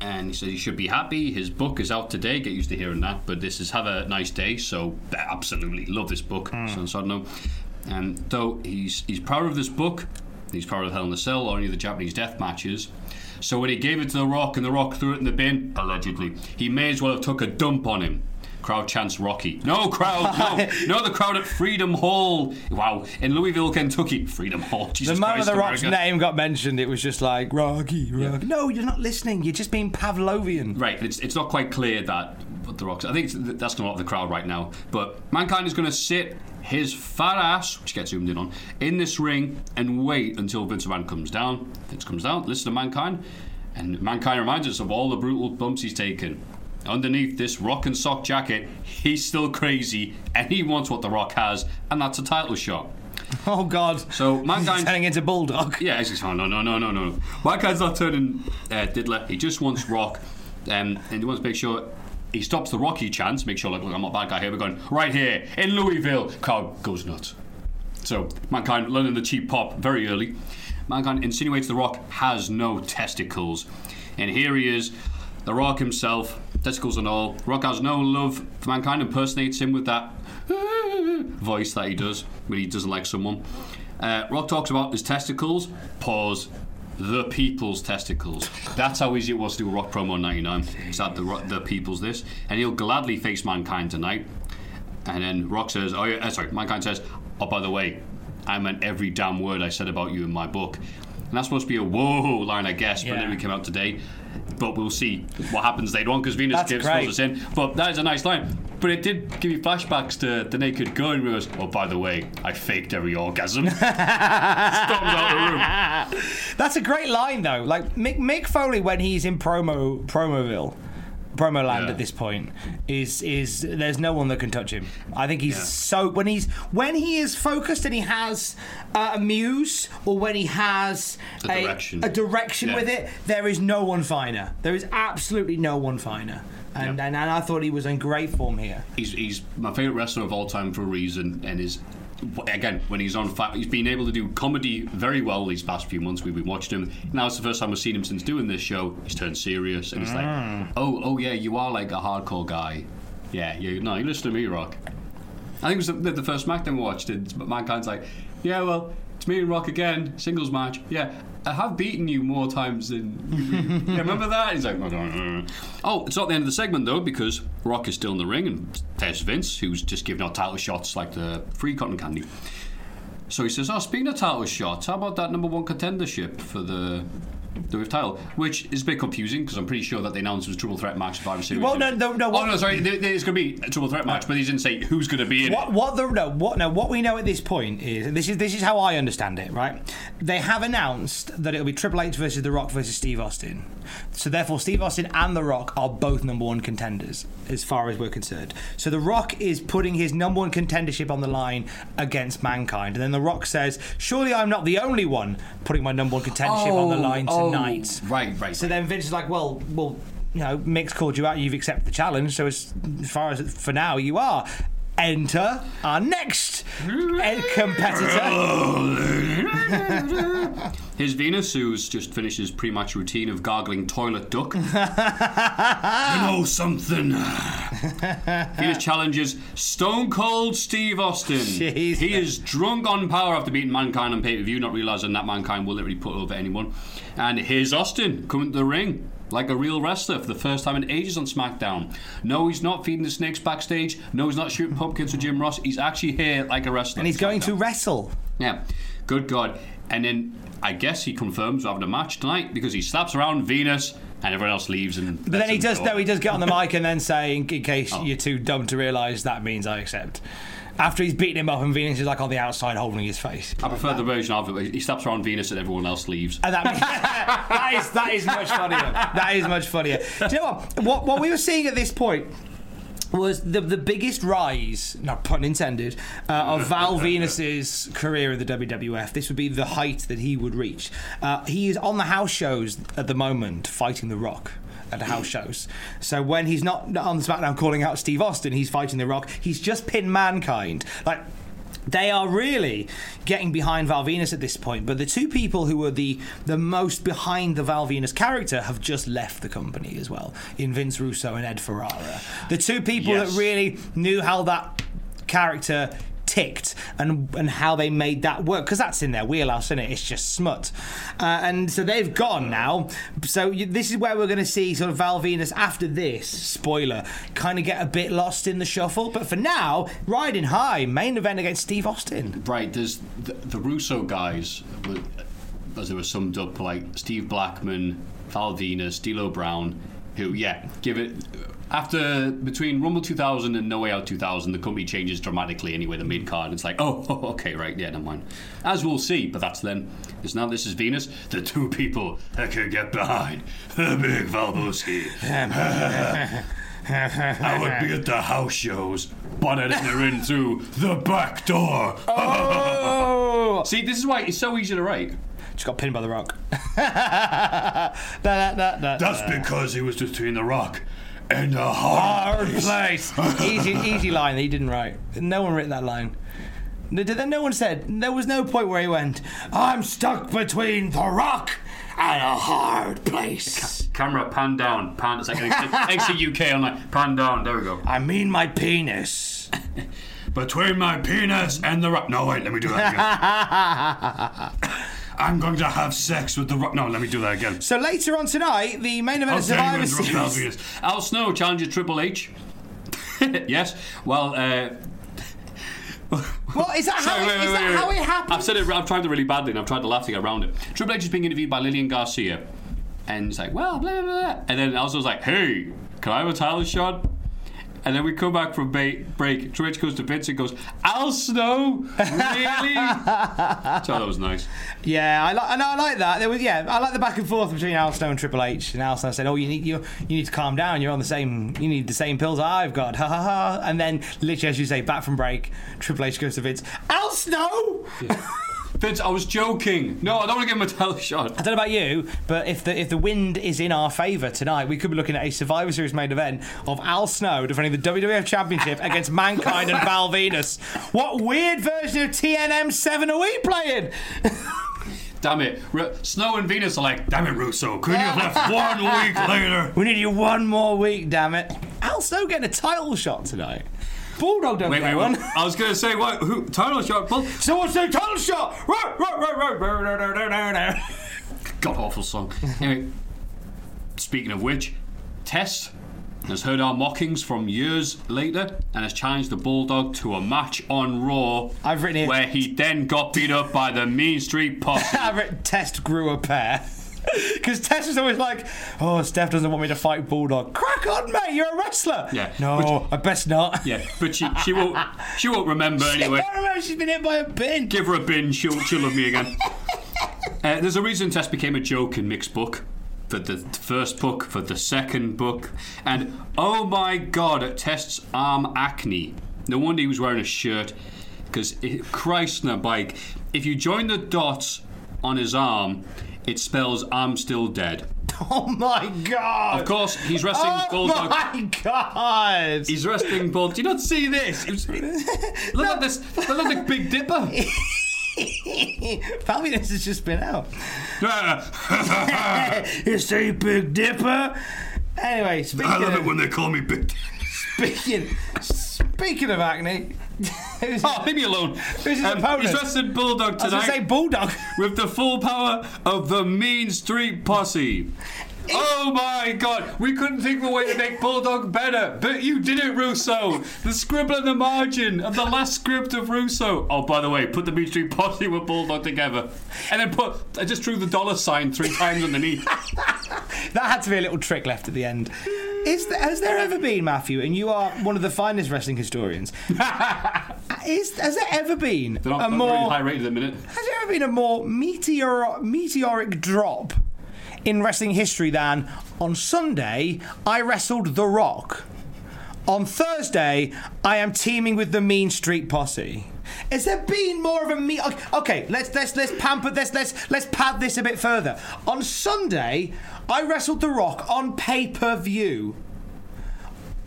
and he says he should be happy. His book is out today. Get used to hearing that. But this is have a nice day. So absolutely love this book. So, so I. And though he's he's proud of this book, he's proud of Hell in a Cell or any of the Japanese death matches. So when he gave it to The Rock and The Rock threw it in the bin, allegedly, he may as well have took a dump on him. Crowd chants Rocky. No crowd, no, no. The crowd at Freedom Hall. Wow, in Louisville, Kentucky, Freedom Hall. Jesus The moment Christ, the Rock's America. name got mentioned, it was just like Rocky, Rocky. No, you're not listening. You're just being Pavlovian. Right, it's, it's not quite clear that the Rock's. I think that's not the crowd right now. But Mankind is going to sit his fat ass, which gets zoomed in on, in this ring and wait until Vince McMahon comes down. Vince comes down, listen to Mankind, and Mankind reminds us of all the brutal bumps he's taken. Underneath this rock and sock jacket, he's still crazy and he wants what The Rock has, and that's a title shot. Oh God. So Mankind turning into Bulldog. yeah, he's just, oh, no, no, no, no, no. Mankind's not turning uh, Diddler. He just wants Rock, um, and he wants to make sure he stops the Rocky chance. Make sure, like, look, I'm not a bad guy here. We're going right here in Louisville. Crowd goes nuts. So Mankind learning the cheap pop very early. Mankind insinuates the Rock has no testicles, and here he is, the Rock himself, testicles and all. Rock has no love for Mankind. Impersonates him with that voice that he does when he doesn't like someone. Uh, Rock talks about his testicles. Pause. The people's testicles. That's how easy it was to do a Rock promo in '99. Is that the the people's this, and he'll gladly face Mankind tonight. And then Rock says, "Oh yeah, uh, sorry." Mankind says, "Oh by the way, I meant every damn word I said about you in my book." And that's supposed to be a whoa line, I guess, but Yeah. then we came out today. But we'll see what happens later on because Venis That's gives us in. But that is a nice line. But it did give me flashbacks to the Naked Gun. Where it was, oh, by the way, I faked every orgasm. Storms out the room. That's a great line though. Like Mick, Mick Foley when he's in promo Promoville. Promo land Yeah. at this point is is there's no one that can touch him. I think he's Yeah. so when he's when he is focused and he has uh, a muse or when he has A direction. a direction Yeah. with it, there is no one finer. There is absolutely no one finer. And, and and I thought he was in great form here. He's, he's my favourite wrestler of all time for a reason, and is again when he's on fire, he's been able to do comedy very well these past few months. We've been watching him. Now it's the first time we've seen him since doing this show. He's turned serious, and it's like, mm. oh, oh yeah, you are like a hardcore guy. Yeah, you no, you listen to me, Rock. I think it was the, the, the first SmackDown we watched, and Mankind's like, yeah, well, it's me and Rock again, singles match. Yeah, I have beaten you more times than remember that? He's like, "Oh, no, no, no." oh, it's not the end of the segment though, because Rock is still in the ring, and there's Vince, who's just giving out title shots like the free cotton candy. So he says, "Oh, speaking of title shots, how about that number one contendership for the the WIF title?" Which is a bit confusing because I'm pretty sure that they announced it was a triple threat match. Survivor Series. Well, no, no, no, Oh what- no, sorry, there- there's going to be a triple threat match, but he didn't say who's going to be in What it. what the no what no what we know at this point is and this is this is how I understand it right. They have announced that it'll be Triple H versus The Rock versus Steve Austin. So therefore, Steve Austin and The Rock are both number one contenders as far as we're concerned. So The Rock is putting his number one contendership on the line against Mankind, and then The Rock says, "Surely I'm not the only one putting my number one contendership on the oh, line oh, Oh. tonight." right, right, So right. then Vince is like, "Well, well." You know, Mick's called you out. You've accepted the challenge. So as far as for now, you are. Enter our next competitor. His Venis, who's just finished his pre-match routine of gargling toilet duck. you know something. Venis challenges Stone Cold Steve Austin. Jeez. He is drunk on power after beating Mankind on pay-per-view, not realizing that Mankind will literally put over anyone. And here's Austin coming to the ring. Like a real wrestler for the first time in ages on SmackDown. No, he's not feeding the snakes backstage. No, he's not shooting pumpkins with Jim Ross. He's actually here like a wrestler. and he's going to wrestle. Yeah, good God. And then I guess he confirms we're having a match tonight because he slaps around Venis and everyone else leaves. And But then he does. No, he does get on the mic and then say, in, in case Oh. you're too dumb to realise, that means I accept. After he's beaten him up and Venis is like on the outside holding his face. I prefer the version of it where he slaps around Venis and everyone else leaves. And that, that is that is much funnier. That is much funnier. Do you know what? What, what we were seeing at this point was the the biggest rise, not pun intended, uh, of Val Venis's career in the WWF. This would be the height that he would reach. Uh, he is on the house shows at the moment, fighting The Rock. At the house shows. So when he's not on the SmackDown calling out Steve Austin, he's fighting The Rock. He's just pinned Mankind. Like, they are really getting behind Val Venis at this point, but the two people who were the the most behind the Val Venis character have just left the company as well, in Vince Russo and Ed Ferrara. The two people Yes. that really knew how that character ticked and and how they made that work because that's in their wheelhouse, isn't it? It's just smut, uh, and so they've gone now. So you, this is where we're going to see sort of Val Venis after this spoiler kind of get a bit lost in the shuffle. But for now, riding high, main event against Steve Austin. Right, there's the, the Russo guys, as they were summed up, like Steve Blackman, Val Venis, D'Lo Brown, who, yeah, give it. After between Rumble 2000 and No Way Out 2000, the company changes dramatically anyway. The mid card, it's like, oh, oh, okay, right, yeah, never mind. As we'll see, but that's then. Because now this is Venis, the two people that can get behind the big Valbowski. I would be at the house shows, but I her in through the back door. Oh, See, this is why it's so easy to write. just got pinned by the rock. That's because he was between the rock and the hard. Hard place. easy, easy line that he didn't write. No one written that line. No, No one said. There was no point where he went. I'm stuck between the rock and a hard place. Camera pan down, pan. It's like extra, extra UK on like pan down. There we go. I mean my penis. Between my penis and the rock. No, wait, let me do that again. I'm going to have sex with the rock. No, let me do that again. So later on tonight, the main event of Survivor Series. Al Snow challenges Triple H. yes. Well, uh, What is that? How, Sorry, it, wait, is wait, that wait, how it happened? I've said it. I've tried it really badly, and I've tried to laugh to get around it. Triple H is being interviewed by Lillian Garcia, and he's like, "Well, blah blah blah," and then also was like, "Hey, can I have a title shot?" And then we come back from ba- break. Triple H goes to Vince and goes, "Al Snow, really?" so that was nice. Yeah, I like, and I like that. There was, yeah, I like the back and forth between Al Snow and Triple H. And Al Snow said, "Oh, you need you, you need to calm down. You're on the same. You need the same pills I've got." Ha ha ha. And then, literally, as you say, back from break, Triple H goes to Vince. Al Snow. Vince, I was joking. No, I don't want to give him a title shot. I don't know about you, but if the if the wind is in our favour tonight, we could be looking at a Survivor Series main event of Al Snow defending the WWF Championship against Mankind and Val Venis. What weird version of TNM Seven are we playing? Damn it. Snow and Venis are like, damn it, Russo. Couldn't you have left one week later? We need you one more week, damn it. Al Snow getting a title shot tonight. Bulldog don't wait, get wait, one. I was going to say, what? Who, title shot? Bull- Someone say title shot! God awful song. Anyway, speaking of which, Test has heard our mockings from years later and has challenged the Bulldog to a match on Raw. I've written here. Where he then got beat up by the Mean Street Posse. I've written Test grew a pair. Because Test is always like, oh, Steph doesn't want me to fight Bulldog. Crack on, mate, you're a wrestler. Yeah, No, I best not. yeah, but she she won't she won't remember anyway. I remember she's been hit by a pin. Give her a bin, she'll she'll love me again. Uh, there's a reason Test became a joke in Mick's book. For the first book, for the second book, and oh my god, at Test's arm acne. No wonder he was wearing a shirt, because Christ na bike. If you join the dots on his arm, it spells "I'm still dead." Oh my god. Of course, he's wrestling Oh Bulldog. my god. He's wrestling Bulldog. Do you not see this? It was- look at this. Look at the Big Dipper. Fabianus has just been out. it's a Big Dipper. Anyway, speaking I love of, it when they call me Big. speaking, speaking of acne, Oh, leave me alone. Who's his Um, opponent? He's wrestling Bulldog I was gonna say Bulldog. with the full power of the Mean Street Posse. Oh my god, we couldn't think of a way to make Bulldog better, but you did it, Russo! The scribble in the margin of the last script of Russo. Oh, by the way, put the Mean Street Posse with Bulldog together. And then put, I just drew the dollar sign three times underneath. That had to be a little trick left at the end. Is there, has there ever been, Matthew, and you are one of the finest wrestling historians, is, has there ever been not, a more really high rated at the minute. Has there ever been a more meteor, meteoric drop in wrestling history than on Sunday I wrestled The Rock? On Thursday, I am teaming with the Mean Street Posse. Is there been more of a me? okay, Okay, let's let's let's pamper this. Let's let's pad this a bit further. On Sunday, I wrestled The Rock on pay per view.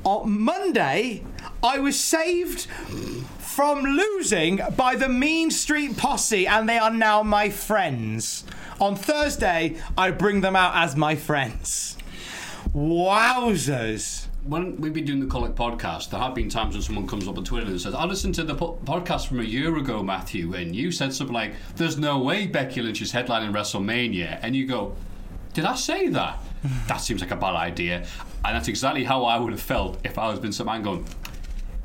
On Monday, I was saved from losing by the Mean Street Posse, and they are now my friends. On Thursday, I bring them out as my friends. Wowzers. when we've been doing the Colic podcast, there have been times when someone comes up on Twitter and says, "I listened to the po- podcast from a year ago, Matthew, and you said something like, "There's no way Becky Lynch is headlining WrestleMania," and you go, "Did I say that? that seems like a bad idea." And that's exactly how I would have felt if I was been some man going,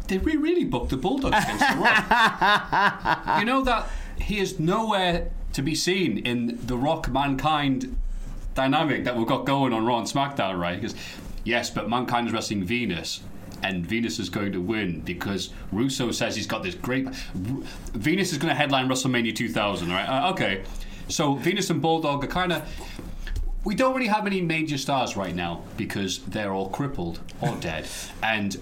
"Did we really book the Bulldogs against the Rock?" you know that he is nowhere to be seen in the Rock Mankind dynamic that we've got going on Raw and SmackDown, right? Because yes, but Mankind is wrestling Venis. And Venis is going to win because Russo says he's got this great. Venis is going to headline WrestleMania 2000, right? Uh, okay, so Venis and Bulldog are kind of. We don't really have any major stars right now because they're all crippled or dead, and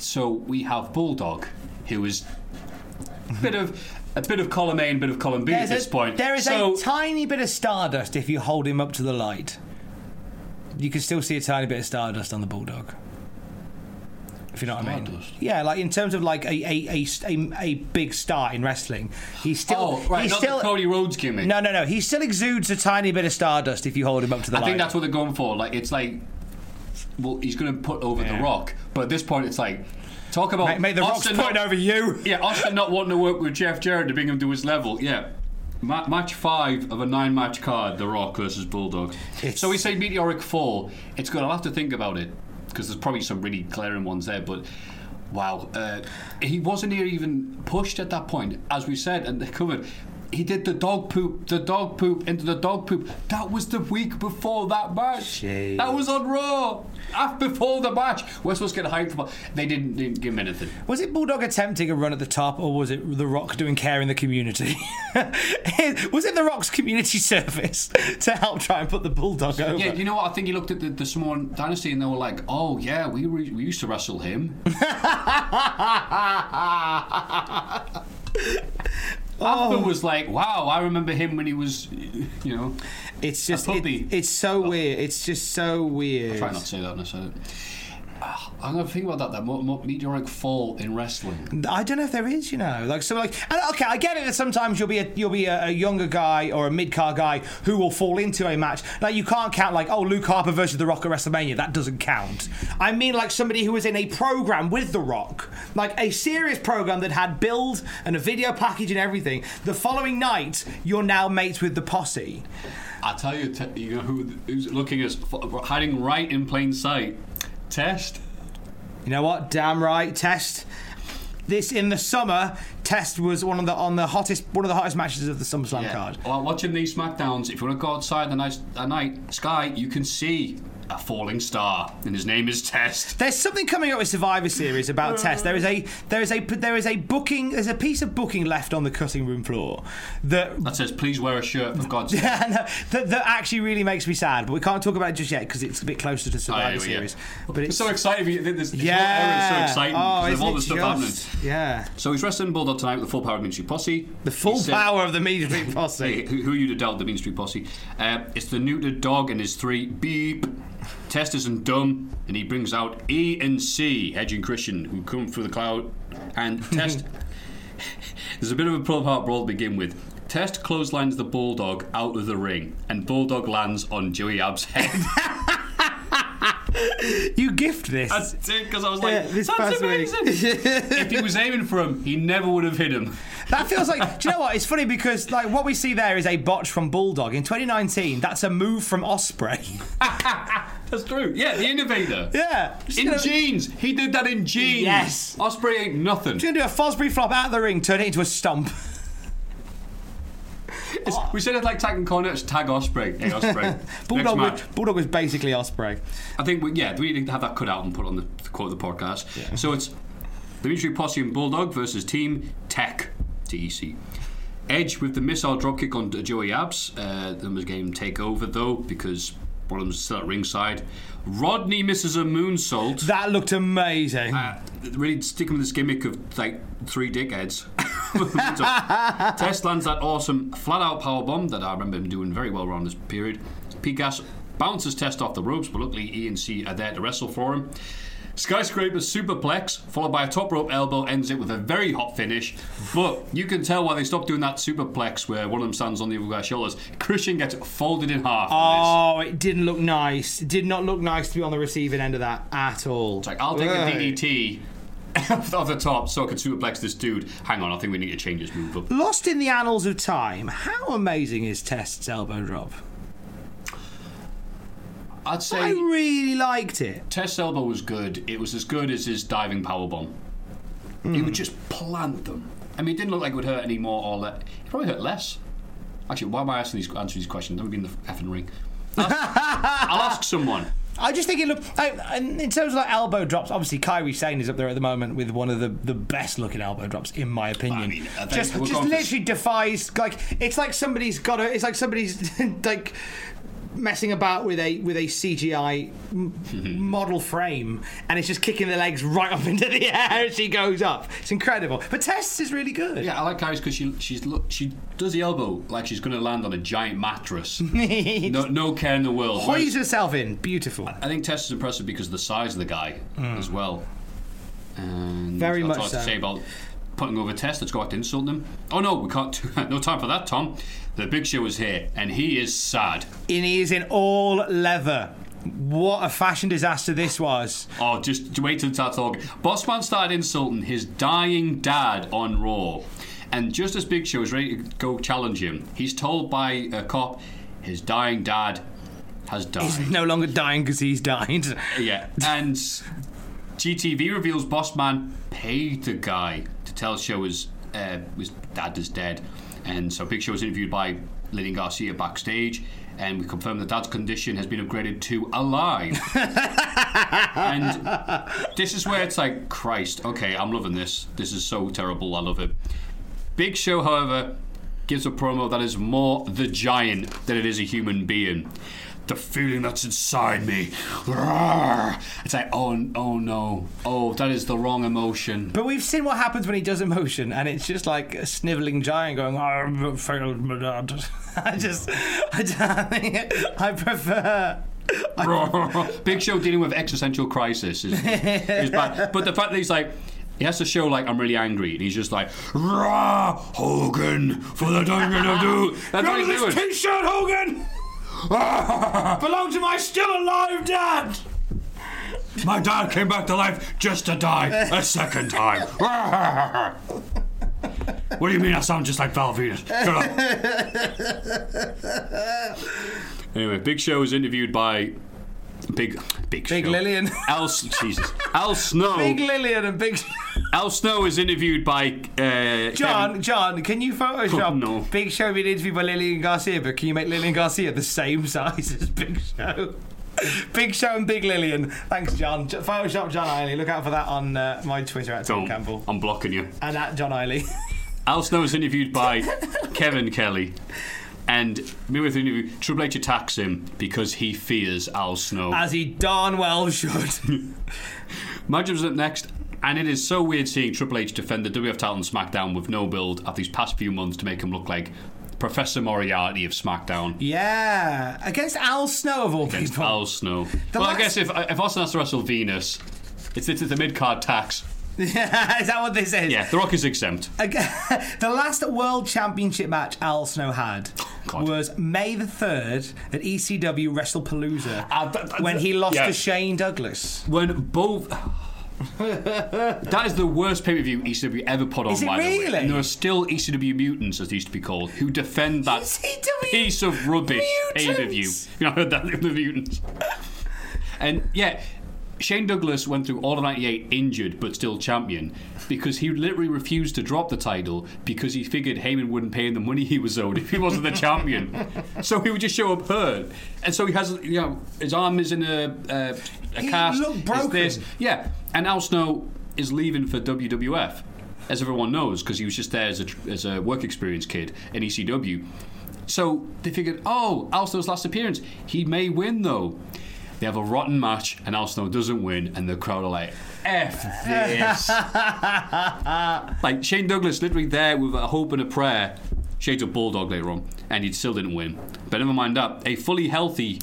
so we have Bulldog, who is a bit of a bit of column A and a bit of column B at this a- point. There is so, a tiny bit of stardust if you hold him up to the light. You can still see a tiny bit of stardust on the bulldog. If you know what I mean. Yeah, like in terms of like a a, a, a, a big star in wrestling, he's still oh right, he's not still the Cody Rhodes gimmick. no no no he still exudes a tiny bit of stardust if you hold him up to the I light. I think that's what they're going for. Like it's like, well, he's going to put over Yeah. the Rock, but at this point, it's like, talk about Mate, mate, the Rock's Austin putting not- over you. Yeah, Austin not wanting to work with Jeff Jarrett to bring him to his level. Yeah. Ma- match five of a nine match card, The Rock versus Bulldog. It's- So we say Meteoric Fall. It's good. I'll have to think about it because there's probably some really glaring ones there. But wow, uh, he wasn't even pushed at that point, as we said and they covered. He did the dog poop, the dog poop into the dog poop. That was the week before that match. That was on Raw. After before the match, we're supposed to get hyped for. They didn't, didn't give him anything. Was it Bulldog attempting a run at the top, or was it The Rock doing care in the community? was it The Rock's community service to help try and put the Bulldog over? Yeah, you know what? I think he looked at the, the Samoan dynasty and they were like, "Oh yeah, we re- we used to wrestle him." After oh. was like, "Wow, I remember him when he was, you know." It's just A it, it's so oh. weird. It's just so weird. I try not to say that when I said it. I'm gonna think about that. That mo- mo- meteoric fall in wrestling. I don't know if there is, you know, like so, like and okay, I get it that sometimes you'll be a you'll be a, a younger guy or a mid car guy who will fall into a match. Like you can't count like oh Luke Harper versus The Rock at WrestleMania. That doesn't count. I mean like somebody who was in a program with The Rock, like a serious program that had build and a video package and everything. The following night, you're now mates with the posse. I tell you, you know who, who's looking as hiding right in plain sight. Test. You know what? Damn right, Test. This in the summer, Test was one of the on the hottest one of the hottest matches of the SummerSlam card. Well, watching these Smackdowns, if you want to go outside the night, at night sky, you can see a falling star, and his name is Test. There's something coming up with Survivor Series about Test. There is a there is a there is a booking there's a piece of booking left on the cutting room floor that That says, "Please wear a shirt for God's sake." Yeah, no, that, that actually really makes me sad, but we can't talk about it just yet because it's a bit closer to Survivor Oh, yeah, Series. yeah. But I'm it's so exciting. for you. This, this yeah, whole era is so exciting oh, because of isn't all the it stuff happening. yeah, So he's wrestling Bulldog tonight with the full power of Mean Street Posse. the full He said- power of the Mean Street Hey, Posse. who, who are you to doubt the Mean Street Posse? Uh, it's the neutered dog and his three beep. Test isn't dumb, and he brings out E and C, Edge and Christian, who come through the cloud. And Test. There's a bit of a pull apart brawl to begin with. Test clotheslines the Bulldog out of the ring, and Bulldog lands on Joey Ab's head. You gift this. That's it, because I was like, Yeah, this that's amazing. if he was aiming for him, he never would have hit him. That feels like. Do you know what? It's funny because like what we see there is a botch from Bulldog in 2019. That's a move from Ospreay. That's true. Yeah, the innovator. yeah, Just In gonna- jeans. He did that in jeans. Yes. Ospreay ain't nothing. He's gonna do a Fosbury flop out of the ring, turn it into a stomp. It's- we said it like tagging it's tag Ospreay. Hey, Ospreay. Next Bulldog match. was, Bulldog was basically Ospreay. I think, we, yeah, we need to have that cut out and put on the, the quote of the podcast. So it's the Mean Street Posse and Bulldog versus Team Tech, TEC. Edge with the missile dropkick on Joey Abs. Uh, them was game take over though because one of them's still at ringside. Rodney misses a moonsault. That looked amazing. Uh, really sticking with this gimmick of like three dickheads. Test lands that awesome flat out power bomb that I remember him doing very well around this period. Pete Gas bounces Test off the ropes, but luckily E and C are there to wrestle for him. Skyscraper superplex, followed by a top rope elbow, ends it with a very hot finish. But you can tell why they stopped doing that superplex where one of them stands on the other guy's shoulders. Christian gets folded in half. Oh, it didn't look nice. It did not look nice to be on the receiving end of that at all. It's like, I'll take a DDT off the top so I can superplex this dude. Hang on, I think we need to change this move up. Lost in the annals of time. How amazing is Test's elbow drop? I'd say I really liked it. Test elbow was good. It was as good as his diving powerbomb. He would just plant them. I mean, it didn't look like it would hurt any more or le- It probably hurt less. Actually, why am I asking these, answering these questions? Never been in the effing ring. I'll ask, I'll ask someone. I just think it looked. I, in terms of like elbow drops, obviously Kairi Sane is up there at the moment with one of the, the best looking elbow drops, in my opinion. I mean, I just just literally defies. Like it's like somebody's got a. It's like somebody's like messing about with a with a CGI m- model frame, and it's just kicking the legs right up into the air as she goes up. It's incredible. But Test is really good. Yeah, I like Kairi's because she she's look she does the elbow like she's going to land on a giant mattress. no, no care in the world. Whereas- Hoys herself in. Beautiful. I think Test is impressive because of the size of the guy hmm. as well. And. Very that's much all I have to so. say about putting over Test. Let's go out to insult them. Oh no, we can't. no time for that, Tom. The Big Show is here, and he is sad. And he is in all leather. What a fashion disaster this was. Oh, just wait till it's talking. Bossman started insulting his dying dad on Raw, and just as Big Show is ready to go challenge him, he's told by a cop his dying dad has died. He's no longer dying because he's died. Yeah, and GTV reveals Bossman paid the guy to tell Show his, uh, his dad is dead. And so Big Show was interviewed by Lillian Garcia backstage, and we confirmed that dad's condition has been upgraded to alive. and this is where it's like, Christ, okay, I'm loving this. This is so terrible. I love it. Big Show, however, gives a promo that is more the giant than it is a human being. The feeling that's inside me. Roar. It's like, oh, oh no. Oh, that is the wrong emotion. But we've seen what happens when he does emotion, and it's just like a snivelling giant going, "I failed my dad." I just, I, don't- I prefer. Big Show dealing with existential crisis is, is bad. But the fact that he's like, he has to show like I'm really angry, and he's just like, Rah, Hogan for the diamond of doom. That's what he's doing. T-shirt, Hogan. Belong to my still alive dad. My dad came back to life just to die a second time. what do you mean I sound just like Val Venis? Shut up. anyway, Big Show was interviewed by Big Big, Big Show. Lillian. Al Jesus. Al Snow. Big Lillian and Big. Al Snow is interviewed by uh, John, Kevin- John, can you Photoshop Oh, no. Big Show being interviewed by Lillian Garcia, but can you make Lillian Garcia the same size as Big Show? Big Show and Big Lillian. Thanks, John. Photoshop John Eiley. Look out for that on uh, my Twitter at Tom Campbell I'm blocking you. and at John Eiley. Al Snow is interviewed by Kevin Kelly. And midway through the interview, Triple H attacks him because he fears Al Snow. As he darn well should. Was up next, and it is so weird seeing Triple H defend the WF title on SmackDown with no build after these past few months to make him look like Professor Moriarty of SmackDown. yeah, against Al Snow of all Against people. Al Snow. The well, last- I guess if if Austin has to wrestle Venis, it's, it's the mid card tax. is that what this is? Yeah, The Rock is exempt. The last World Championship match Al Snow had God. was May the 3rd at ECW WrestlePalooza Ah, that- that- when he lost yeah. to Shane Douglas. When both. that is the worst pay per view ECW ever put on. Is it by the way. really? And there are still ECW mutants, as they used to be called, who defend that ECW piece of rubbish pay per view. You know, I heard that the mutants. And yeah, Shane Douglas went through all of '98 injured but still champion because he literally refused to drop the title because he figured Heyman wouldn't pay him the money he was owed if he wasn't the champion. So he would just show up hurt, and so he has you know his arm is in a a, a He cast. looked broken. this. Yeah, and Al Snow is leaving for WWF, as everyone knows, because he was just there as a as a work experience kid in ECW. So they figured, oh, Al Snow's last appearance, he may win though. They have a rotten match, and Al Snow doesn't win, and the crowd are like, "F this!" like Shane Douglas, literally there with a hope and a prayer. Shades of Bulldog later on, and he still didn't win. But never mind that. A fully healthy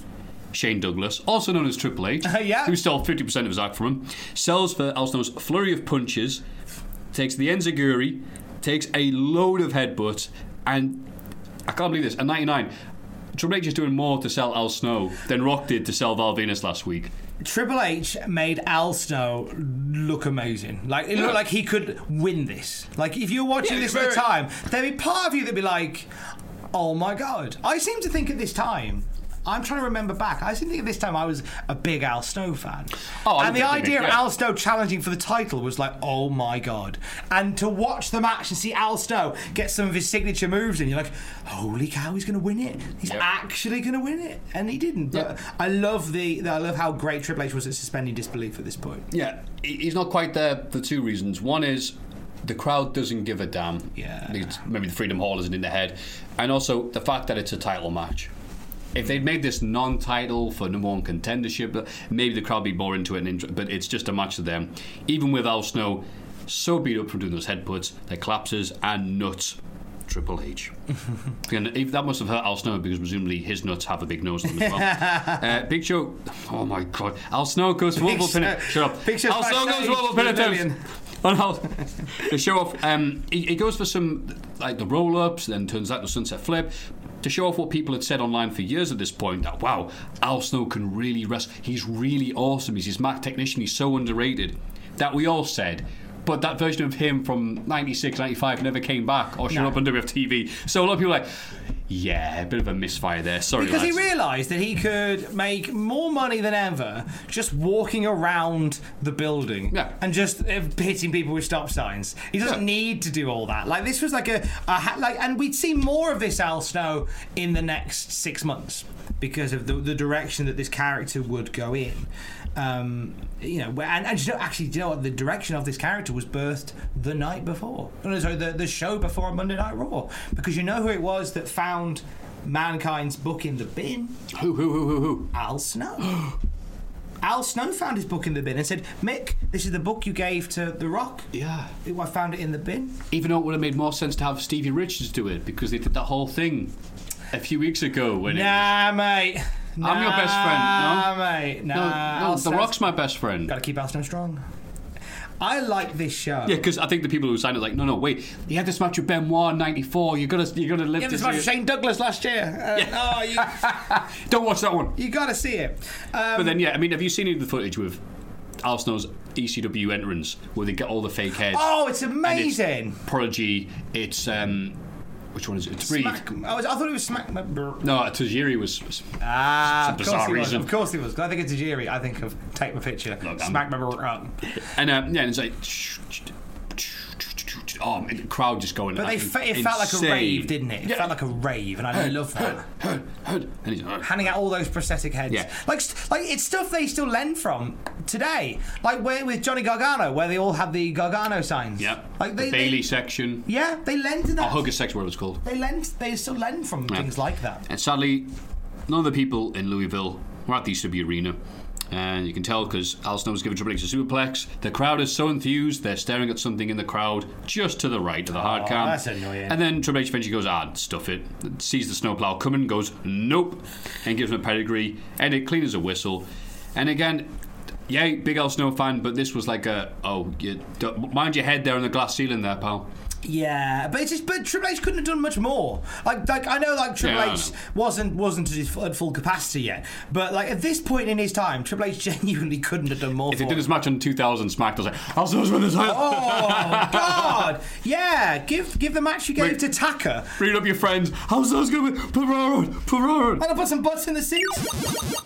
Shane Douglas, also known as Triple H, uh, Yeah. who stole 50% of his act from him, sells for Al Snow's flurry of punches, takes the Enziguri, takes a load of headbutts, and I can't believe this, a 99, Triple H is doing more to sell Al Snow than Rock did to sell Val Venis last week. Triple H made Al Snow look amazing. Like it looked like he could win this. Like if you were watching Yeah, this at the time, there'd be part of you that'd be like, "Oh my god!" I seem to think at this time. I'm trying to remember back. I seem to think at this time I was a big Al Snow fan. Oh, and the was a big, idea of yeah. Al Snow challenging for the title was like, oh my god. And to watch the match and see Al Snow get some of his signature moves in, you're like, holy cow, he's going to win it. He's Yep. actually going to win it. And he didn't. But Yep. I love the, I love how great Triple H was at suspending disbelief at this point. Yeah, he's not quite there for two reasons. One is the crowd doesn't give a damn. Yeah. It's- maybe the Freedom Hall isn't in the head, and also the fact that it's a title match. If they'd made this non-title for number one contendership, maybe the crowd would be more into it. But it's just a match to them. Even with Al Snow so beat up from doing those headputts, their collapses and nuts. Triple H. and if that must have hurt Al Snow because presumably his nuts have a big nose on them as well. uh, Big Show. Oh my God. Al Snow goes for multiple Show- pin. Shut up. Big Al Snow goes backstage for multiple pin attempts. On Al- to show off, um, he, he goes for some like the roll ups, then turns out the sunset flip to show off what people had said online for years at this point. That wow, Al Snow can really wrestle. He's really awesome. He's his mat technician. He's so underrated. That we all said. But that version of him from 96, 95 never came back or showed No. up on WFTV. So a lot of people are like, yeah, a bit of a misfire there. Sorry, Because he realised that he could make more money than ever just walking around the building Yeah. and just uh, hitting people with stop signs. He doesn't Yeah. need to do all that. Like this was like a, a like, and we'd see more of this Al Snow in the next six months because of the, the direction that this character would go in. Um, you know, and, and you know, actually, do you know what? The direction of this character was birthed the night before. No, sorry, the, the show before Monday Night Raw. Because you know who it was that found Mankind's book in the bin? Who, who, who, who, who? Al Snow. Al Snow found his book in the bin and said, Mick, this is the book you gave to The Rock. Yeah. I found it in the bin. Even though it would have made more sense to have Stevie Richards do it because they did that whole thing a few weeks ago when it, Nah. I'm your best friend, no? Mate. Nah. No, no, The Rock's my best friend. Gotta keep Al strong. I like this show. Yeah, because I think the people who signed it like, no, no, wait, you had this match with Benoit in '94. You gotta, you gotta live Yeah, to this match with Shane Douglas last year. Uh, Oh, you, Don't watch that one. you gotta see it. Um, But then, yeah, I mean, have you seen any of the footage with Al Snow's ECW entrance where they get all the fake heads? oh, it's And it's amazing. Prodigy. It's um, which one is it? It's Reed. Smack, I, was, I thought it was Smack. No, Tajiri was. was Ah, of course bizarre he was. reason. Of course he was. When I think it's Tajiri, I think of take my picture, Look, I'm- smack my up. and um, yeah, and it's like. Oh, man, the crowd just going. But they, it felt like a insane. rave, didn't it? It Yeah. felt like a rave, and I love that. Heard, heard. And he's like, Handing out all those prosthetic heads, Yeah. like st- like it's stuff they still lend from today. Like where with Johnny Gargano, where they all have the Gargano signs. yeah, like they, the Bayley they- section, yeah, they lend to that. or Hugger section, whatever it's called. They lend. They still lend from things like that. And sadly, none of the people in Louisville were at the ECW arena. And you can tell because Al Snow was giving Triple H a superplex. The crowd is so enthused, they're staring at something in the crowd just to the right of the hard cam. That's annoying. And then Triple H eventually goes, ah, stuff it. Sees the snowplow coming, goes, nope, and gives him a pedigree. And it clean as a whistle. And again, yeah, big Al Snow fan, but this was like a, oh, you, mind your head there on the glass ceiling there, pal. Yeah, but it's just, but Triple H couldn't have done much more. Like, like I know, like Triple Yeah, H wasn't wasn't at his full, at full capacity yet, but like at this point in his time, Triple H genuinely couldn't have done more. If they did this match on 2000 SmackDown, I was like, Al Snow's winning this. Oh God! Yeah, give give the match you gave Wait. to Taka. Bring up your friends. How's those going? Put her on. Put her on. And I put some butts in the seats.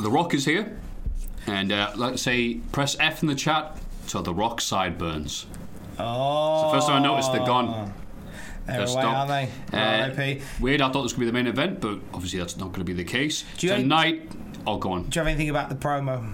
The Rock is here, and uh, let's say press F in the chat so The Rock sideburns. Oh. The first time I noticed they're gone. They're They're away, aren't they? Uh, R.I.P. weird, I thought this would be the main event, but obviously that's not going to be the case. Do you- Tonight, oh, go on. Do you have anything about the promo?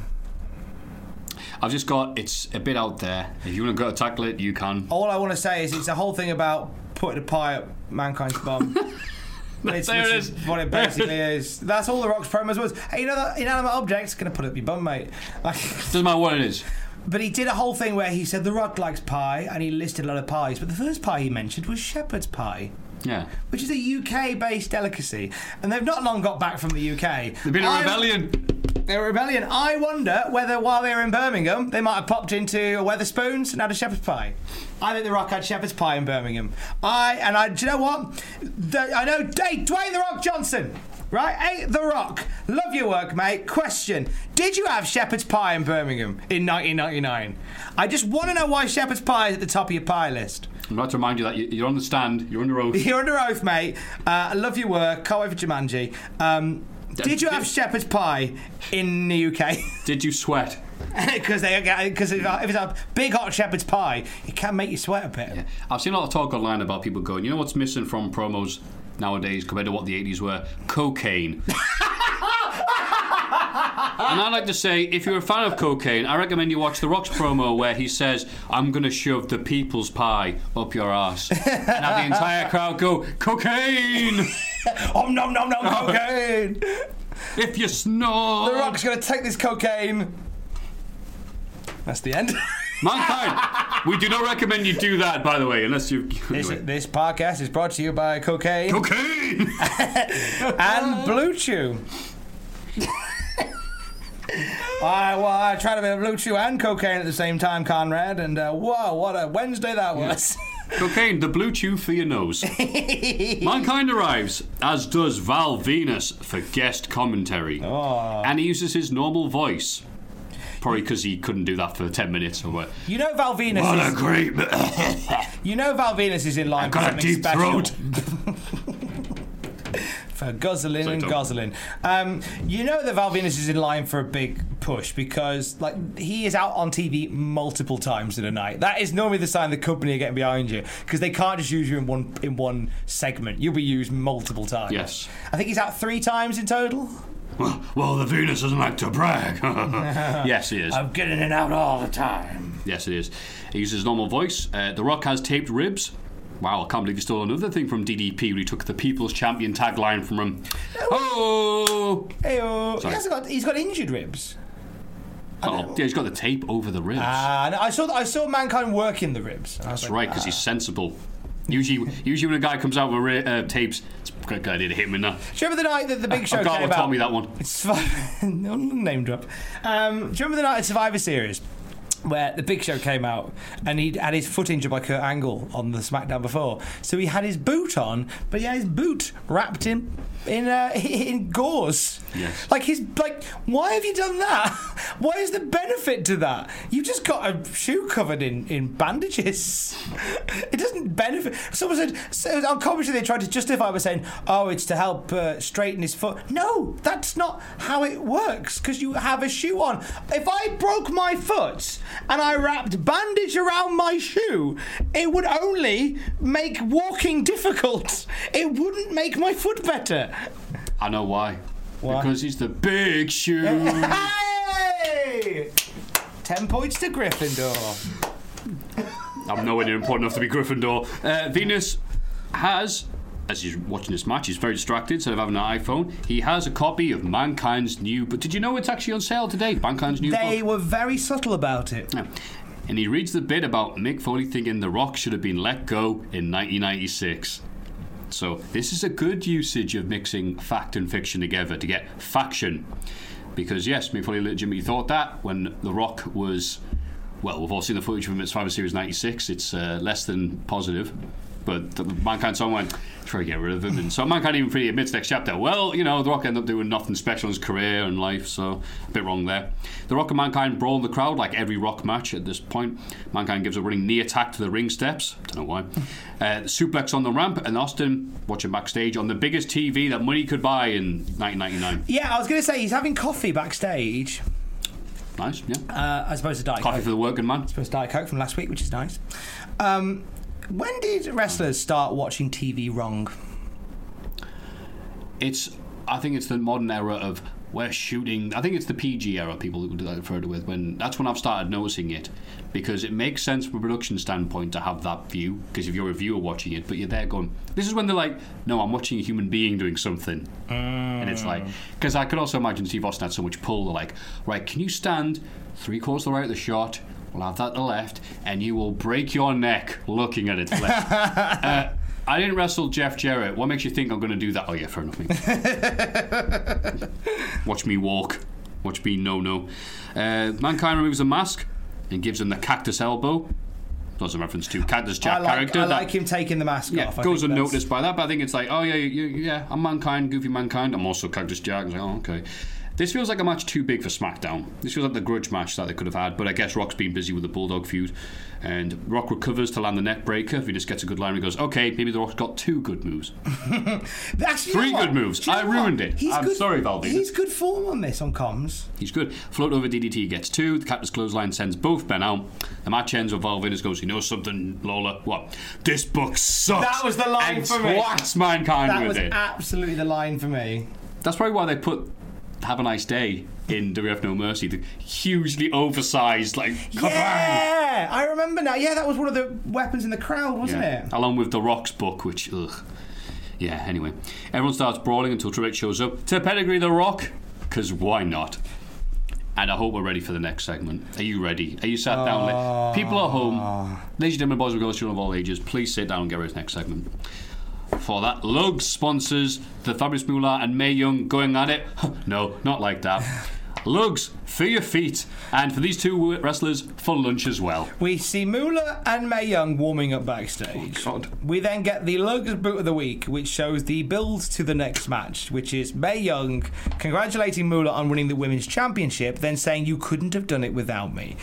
I've just got, it's a bit out there. If you want to go tackle it, you can. All I want to say is it's a whole thing about putting a pie up mankind's bum. It's, There it is. what it basically is. That's all the Rock's promos was. Hey, you know that inanimate object's gonna put up your bum, mate. Like, Doesn't matter what it is. but he did a whole thing where he said the Rock likes pie, and he listed a lot of pies. But the first pie he mentioned was shepherd's pie. Yeah. Which is a UK-based delicacy, and they've not long got back from the UK. There's been a rebellion. They were rebellion. I wonder whether while they were in Birmingham, they might have popped into a Wetherspoons and had a shepherd's pie. I think the Rock had shepherd's pie in Birmingham. I and I. Do you know what? The- I know. Hey, Dwayne the Rock Johnson. Right, hey, The Rock. Love your work, mate. Question: Did you have shepherd's pie in Birmingham in 1999? I just want to know why shepherd's pie is at the top of your pie list. I'd like to remind you that you- you're on the stand, you're under oath. You're under oath, mate. Uh, I love your work. Can't wait for Jumanji. Um, did you have shepherd's pie in the UK? Did you sweat? Because they because if if it's a big hot shepherd's pie, it can make you sweat a bit. I've seen a lot of talk online about people going, you know what's missing from promos nowadays compared to what the 80s were? Cocaine. and I'd like to say, if you're a fan of cocaine, I recommend you watch The Rock's promo where he says, I'm going to shove the people's pie up your ass. and have the entire crowd go, cocaine! Om nom nom nom cocaine. If you snore. The Rock's gonna take this cocaine. That's the end. Mankind, we do not recommend you do that, by the way, unless you. This, Anyway. this podcast is brought to you by cocaine Cocaine! and Blue Chew. I, well, I tried a bit of Blue Chew and cocaine at the same time, Conrad, and uh, whoa, what a Wednesday that was. Cocaine, the blue chew for your nose. Mankind arrives, as does Val Venis for guest commentary. And he uses his normal voice. Probably because he couldn't do that for 10 minutes or what. You know Val Venis What is, a great. You know Val Venis is in line I've got a deep special. throat. For guzzling and guzzling. Um, you know that Val Venis is in line for a big push because like he is out on TV multiple times in a night. That is normally the sign the company are getting behind you because they can't just use you in one in one segment. You'll be used multiple times. Yes. I think he's out three times in total. Well, well, the Venis doesn't like to brag. yes, he is. I'm getting it out all the time. Yes, it is. He uses his normal voice. Uh, the Rock has taped ribs. Wow, I can't believe he stole another thing from DDP when he took the People's Champion tagline from him. Oh! Hey, he Sorry. hasn't got. He's got injured ribs. Oh, yeah, he's got the tape over the ribs. Ah, no, I saw. I saw mankind working the ribs. That's like, right, because ah. he's sensible. Usually, usually when a guy comes out with ra- uh, tapes, it's a good idea to hit him in that. Do you remember the night that the Big Show I've got came out? me that one. It's fine. name drop. Um, do you remember the night of Survivor Series? Where the Big Show came out and he had his foot injured by Kurt Angle on the SmackDown before, so he had his boot on, but he had his boot wrapped in in uh, in gauze. Yes. Like his like, why have you done that? Why is the benefit to that? You just got a shoe covered in in bandages. It doesn't benefit. Someone said so on commentary they tried to justify by saying, "Oh, it's to help uh, straighten his foot." No, that's not how it works. Because you have a shoe on. If I broke my foot and I wrapped bandage around my shoe, it would only make walking difficult. It wouldn't make my foot better. I know why. Why? Because he's the big shoe. Hey! Ten points to Gryffindor. I'm nowhere near important enough to be Gryffindor. Uh, Venis has, as he's watching this match, he's very distracted instead of having an iPhone. He has a copy of Mankind's new. But did you know it's actually on sale today? Mankind's new They book. were very subtle about it. Yeah. And he reads the bit about Mick Foley thinking The Rock should have been let go in 1996. So this is a good usage of mixing fact and fiction together to get faction. Because yes, Mick Foley legitimately thought that when The Rock was, well, we've all seen the footage from its Survivor Series '96. It's uh, less than positive, but the Mankind song went try to get rid of him, and so Mankind even pretty admits next chapter. Well, you know, The Rock ended up doing nothing special in his career and life, so a bit wrong there. The Rock and Mankind brawl in the crowd like every Rock match at this point. Mankind gives a running knee attack to the ring steps. Don't know why. Uh, suplex on the ramp, and Austin watching backstage on the biggest TV that money could buy in 1999. Yeah, I was going to say he's having coffee backstage. Nice, yeah. Uh, as opposed to Diet Coffee Coke. for the working man. As opposed to Diet Coke from last week, which is nice. Um, when did wrestlers start watching TV wrong? it's I think it's the modern era of we're shooting. I think it's the PG era people would refer to with when that's when I've started noticing it because it makes sense from a production standpoint to have that view because if you're a viewer watching it, but you're there going, this is when they're like, no, I'm watching a human being doing something, and it's like mm. because I could also imagine Steve Austin had so much pull. They're like, right, can you stand three quarters to the right of the shot? We'll have that to the left, and you will break your neck looking at it left. uh, I didn't wrestle Jeff Jarrett. What makes you think I'm going to do that? Oh yeah, fair enough. Watch me walk. Watch me no no. Uh, Mankind removes the mask and gives him the cactus elbow. That's a reference to Cactus Jack I like, character. I that- like him taking the mask yeah, off. I goes that's- unnoticed by that, but I think it's like, oh yeah, yeah, yeah, I'm Mankind, Goofy Mankind. I'm also Cactus Jack. Like, oh okay. This feels like a match too big for SmackDown. This feels like the grudge match that they could have had, but I guess Rock's been busy with the Bulldog feud. And Rock recovers to land the neck breaker. just gets a good line and he goes, okay, maybe the Rock's got two good moves. That's, Three good moves. I ruined it. He's I'm good, sorry, Val Venis. He's good form on this on comms. He's good. Float over DDT gets two. The Captain's Clothesline sends both men out. The match ends with Val Venis goes, you know something, Lola? What? This book sucks. That was the line and for me. Mankind That with was it. absolutely the line for me. That's probably why they put Have a Nice Day in WF No Mercy. The hugely oversized, like, kabang! Yeah, I remember now. Yeah, that was one of the weapons in the crowd, wasn't Yeah. it? Along with The Rock's book, which, ugh. Yeah, anyway. Everyone starts brawling until H shows up to pedigree The Rock, because why not? And I hope we're ready for the next segment. Are you ready? Are you sat down? Ah. People at home, ladies and gentlemen, boys and girls, children of all ages, please sit down and get ready for the next segment. For that, Lug sponsors the Fabulous Moolah and Mae Young going at it. no, not like that. Lugz for your feet, and for these two wrestlers for lunch as well. We see Moolah and Mae Young warming up backstage. Oh, God. We then get the Lugz Boot of the Week, which shows the build to the next match, which is Mae Young congratulating Moolah on winning the Women's Championship, then saying, You couldn't have done it without me.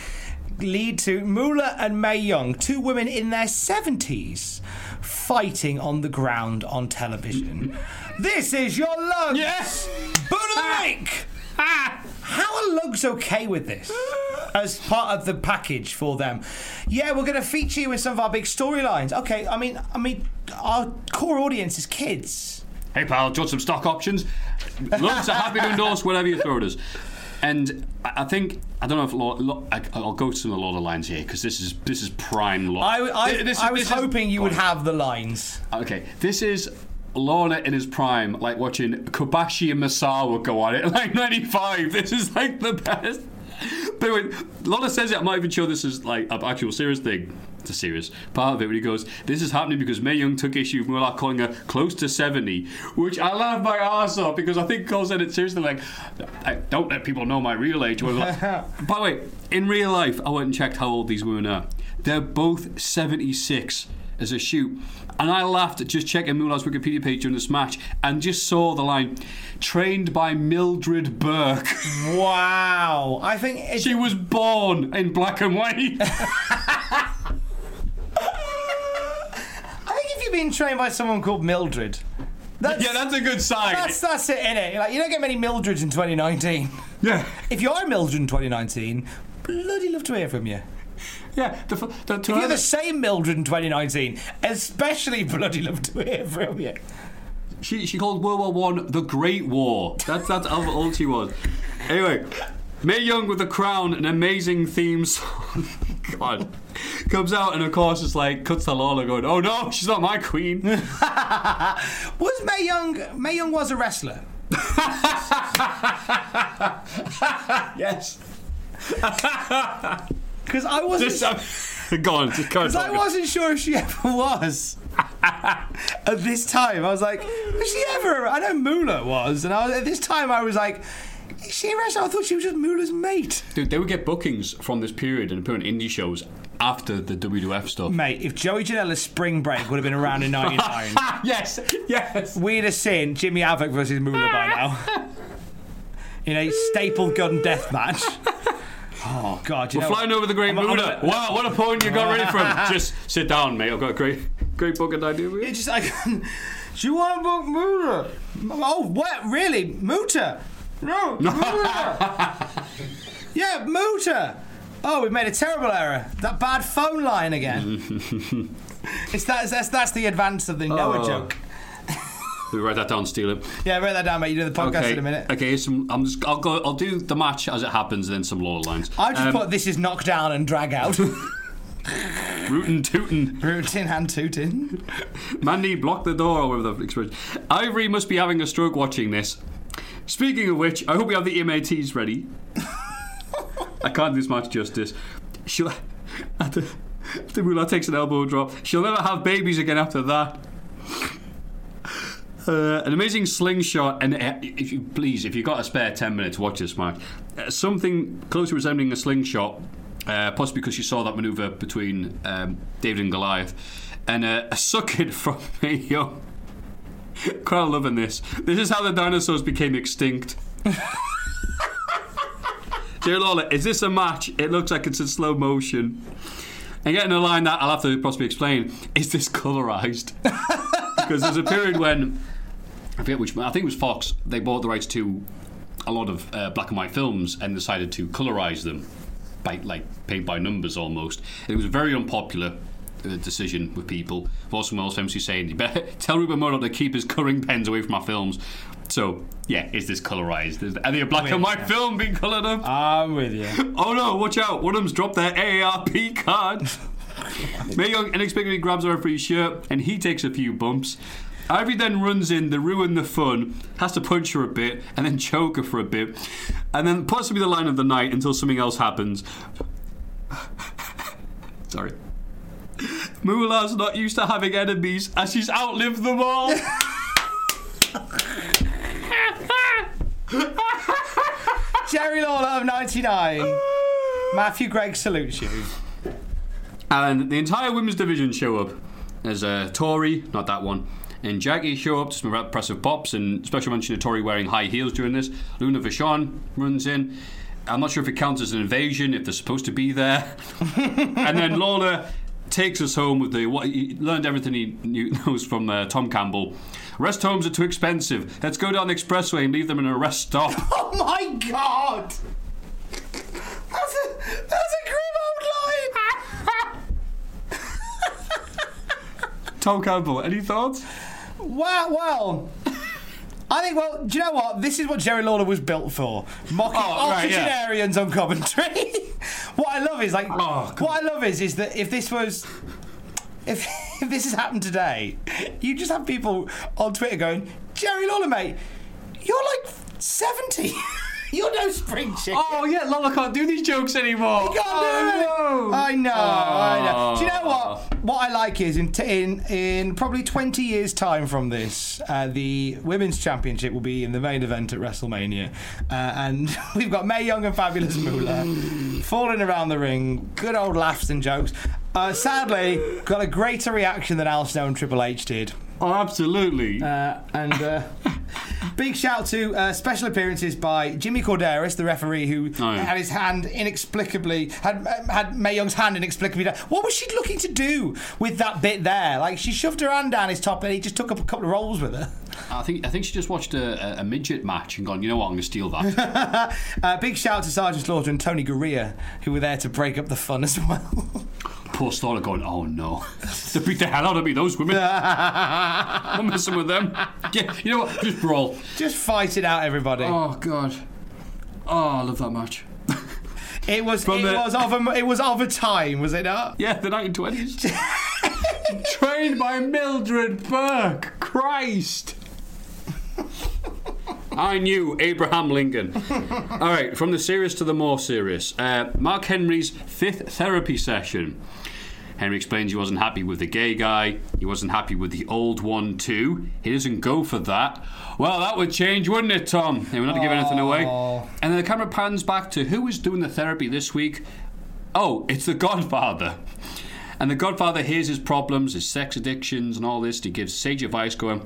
Lead to Moolah and Mae Young, two women in their 70s, fighting on the ground on television. this is your Lugz! Yes! Boot of the Week! How are Lugz okay with this? As part of the package for them. Yeah, we're going to feature you in some of our big storylines. Okay, I mean, I mean, our core audience is kids. Hey pal, do you want some stock options? Lugz are happy to endorse whatever you throw at us. And I think I don't know if Lord, Lo- I, I'll go to the Lord of Lines here because this is this is prime Lord. I, I, This- I was this is- hoping you would on. have the lines. Okay, this is Lawler in his prime, like watching Kobashi and Misawa go at it, like '95. This is like the best. But anyway, Lawler says it. I'm not even sure this is like an actual serious thing. A serious part of it. When he goes, "This is happening because Mae Young took issue with Moolah calling her close to 70," which I laugh my ass off because I think Cole said it seriously. Like, I don't let people know my real age. Like- By the way, in real life, I went and checked how old these women are. They're both 76 as a shoot. And I laughed at just checking Moolah's Wikipedia page during this match and just saw the line, trained by Mildred Burke. Wow. I think it's, she was born in black and white. I think if you're being trained by someone called Mildred, that's, yeah, that's a good sign. that's, that's it, innit? Like, you don't get many Mildreds in 2019. yeah. If you are Mildred in 2019, bloody love to hear from you. Yeah, the, the, the, If you're the same Mildred in 2019, especially bloody love to hear from you. she, she called World War One the Great War. That's that's how old she was. Anyway, Mae Young with the crown, an amazing theme song. God. Comes out and of course it's like cuts to Lawler going, Oh no, she's not my queen. Was Mae Young? Mae Young was a wrestler. yes. Because I wasn't. Uh, go on, just. Because I wasn't sure if she ever was. at this time, I was like, was she ever? I know Moolah was, and I was, at this time I was like, she a? I thought she was just Moolah's mate. Dude, they would get bookings from this period and appear on indie shows after the WWF stuff. Mate, if Joey Janela's Spring Break would have been around in '99, yes, yes. we'd have seen Jimmy Havoc versus Moolah by now in a staple gun death match. Oh God! We're know flying over the Great I'm- I'm Buddha. gonna- Wow, what a point you got ready from. Just sit down, mate. I've got a great, great booking idea for you. It's just like, do you want to book Muta? Oh, what? Really? Muta? No, Muta. yeah, Muta. Oh, we've made a terrible error. That bad phone line again. it's that, that's, that's the advance of the Noah Oh. joke. We write that down, steal it. Yeah, write that down, mate. You do the podcast okay. in a minute. Okay, some. I'm just. I'll go. I'll do the match as it happens, and then some law lines. I just Um, put this is knockdown and drag out. rootin' tootin'. Rootin' and tootin'. Mandy, block the door, or whatever the expression. Ivory must be having a stroke watching this. Speaking of which, I hope we have the EMATs ready. I can't do this much justice. She'll. After, after Moolah takes an elbow drop, she'll never have babies again after that. Uh, an amazing slingshot, and uh, if you please, if you've got a spare ten minutes, watch this match. Uh, something closely resembling a slingshot, uh, possibly because you saw that maneuver between um, David and Goliath, and a suck it from Mae Young. Quite loving this. This is how the dinosaurs became extinct. Dear Lola, is this a match? It looks like it's in slow motion. And getting a line that I'll have to possibly explain is this colorized? because there's a period when I forget which I think it was Fox. They bought the rights to a lot of uh, black and white films and decided to colorize them by like paint by numbers almost. And it was very unpopular uh, decision with people. Orson Welles famously saying, "You better tell Rupert Murdoch to keep his colouring pens away from our films." So yeah, is this colorized? Is any a black and white film being coloured up? I'm with you. Oh no! Watch out! One of them's dropped their AARP card. Mae Young inexplicably grabs her referee's shirt, and he takes a few bumps. Ivy then runs in to ruin the fun, has to punch her a bit, and then choke her for a bit, and then possibly the line of the night until something else happens. Sorry. Moolah's not used to having enemies, as she's outlived them all. Jerry Lawler of 99. Matthew Gregg salutes you. And the entire women's division show up. There's uh, Tori, not that one, and Jackie show up to some impressive pops, and special mention to Tori wearing high heels during this. Luna Vachon runs in. I'm not sure if it counts as an invasion, if they're supposed to be there. and then Lawler takes us home with the what he learned everything he knew, knows from uh, Tom Campbell. Rest homes are too expensive. Let's go down the expressway and leave them in a rest stop. Oh my god! That's a, that's a grim old line! Tom Campbell, any thoughts? Wow, well. I think, well, do you know what? This is what Jerry Lawler was built for. Mocking Oh, right, yeah. octogenarians on commentary. what I love is, like, Oh, what I love is, is that if this was. If, if this has happened today, you just have people on Twitter going, Jerry Lawler, mate, you're like 70. you're no spring chicken. Oh yeah, Lola can't do these jokes anymore. You can't do it. Oh, no. I know, I know. Do you know Oh. what? What I like is in t- in in probably twenty years' time from this, uh, the women's championship will be in the main event at WrestleMania, uh, and we've got Mae Young and Fabulous Moolah falling around the ring. Good old laughs and jokes. Uh, sadly, got a greater reaction than Al Snow and Triple H did. Oh, absolutely. Uh, and uh, big shout to uh, special appearances by Jimmy Korderas, the referee, who Oh, yeah. had his hand inexplicably had um, had Mae Young's hand inexplicably down. What was she looking to do with that bit there? Like she shoved her hand down his top, and he just took up a couple of rolls with her. I think I think she just watched a, a, midget match and gone. You know what? I'm going to steal that. uh, big shout out to Sergeant Slaughter and Tony Garea, who were there to break up the fun as well. Poor Slaughter going. Oh no! they beat the hell out of me. Those women. I'm messing with them. Yeah, you know what? Just brawl. just fight it out, everybody. Oh god. Oh, I love that match. It was. From it the- was of a. It was of a time, was it not? Yeah, the 1920s. Trained by Mildred Burke. Christ. I knew Abraham Lincoln. All right, from the serious to the more serious. Uh, Mark Henry's fifth therapy session. Henry explains he wasn't happy with the gay guy. He wasn't happy with the old one too. He doesn't go for that. Well, that would change, wouldn't it, Tom? They were not to give anything away. And then the camera pans back to who is doing the therapy this week. Oh, it's the Godfather. And the Godfather hears his problems, his sex addictions, and all this. He gives sage advice, going,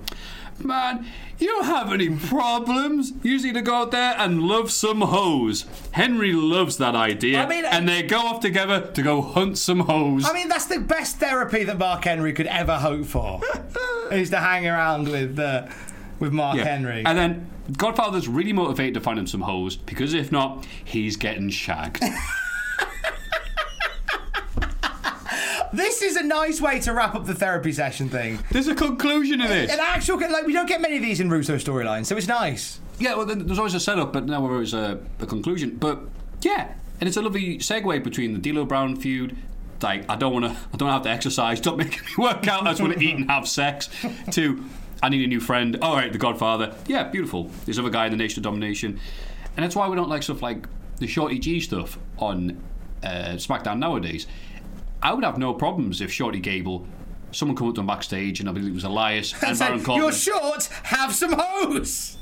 Man, you don't have any problems. You just need to go out there and love some hoes. Henry loves that idea. I mean, uh, and they go off together to go hunt some hoes. I mean, that's the best therapy that Mark Henry could ever hope for. is to hang around with uh, with Mark Yeah. Henry. And then Godfather's really motivated to find him some hoes because if not, he's getting shagged. this is a nice way to wrap up the therapy session thing. There's a conclusion to this. An actual, like, we don't get many of these in Russo storylines, so it's nice. Yeah, well, there's always a setup, but now there is a, a conclusion. But yeah, and it's a lovely segue between the D'Lo Brown feud. Like, I don't want to, I don't have to exercise. Don't make me work out. I just want to eat and have sex. To, I need a new friend. All right, The Godfather. Yeah, beautiful. This other guy in the Nation of Domination, and that's why we don't like stuff like the Shorty G stuff on uh, SmackDown nowadays. I would have no problems if Shorty Gable. Someone come up to him backstage and I believe it was Elias and, And Baron said, Corbin. You're short, have some hose!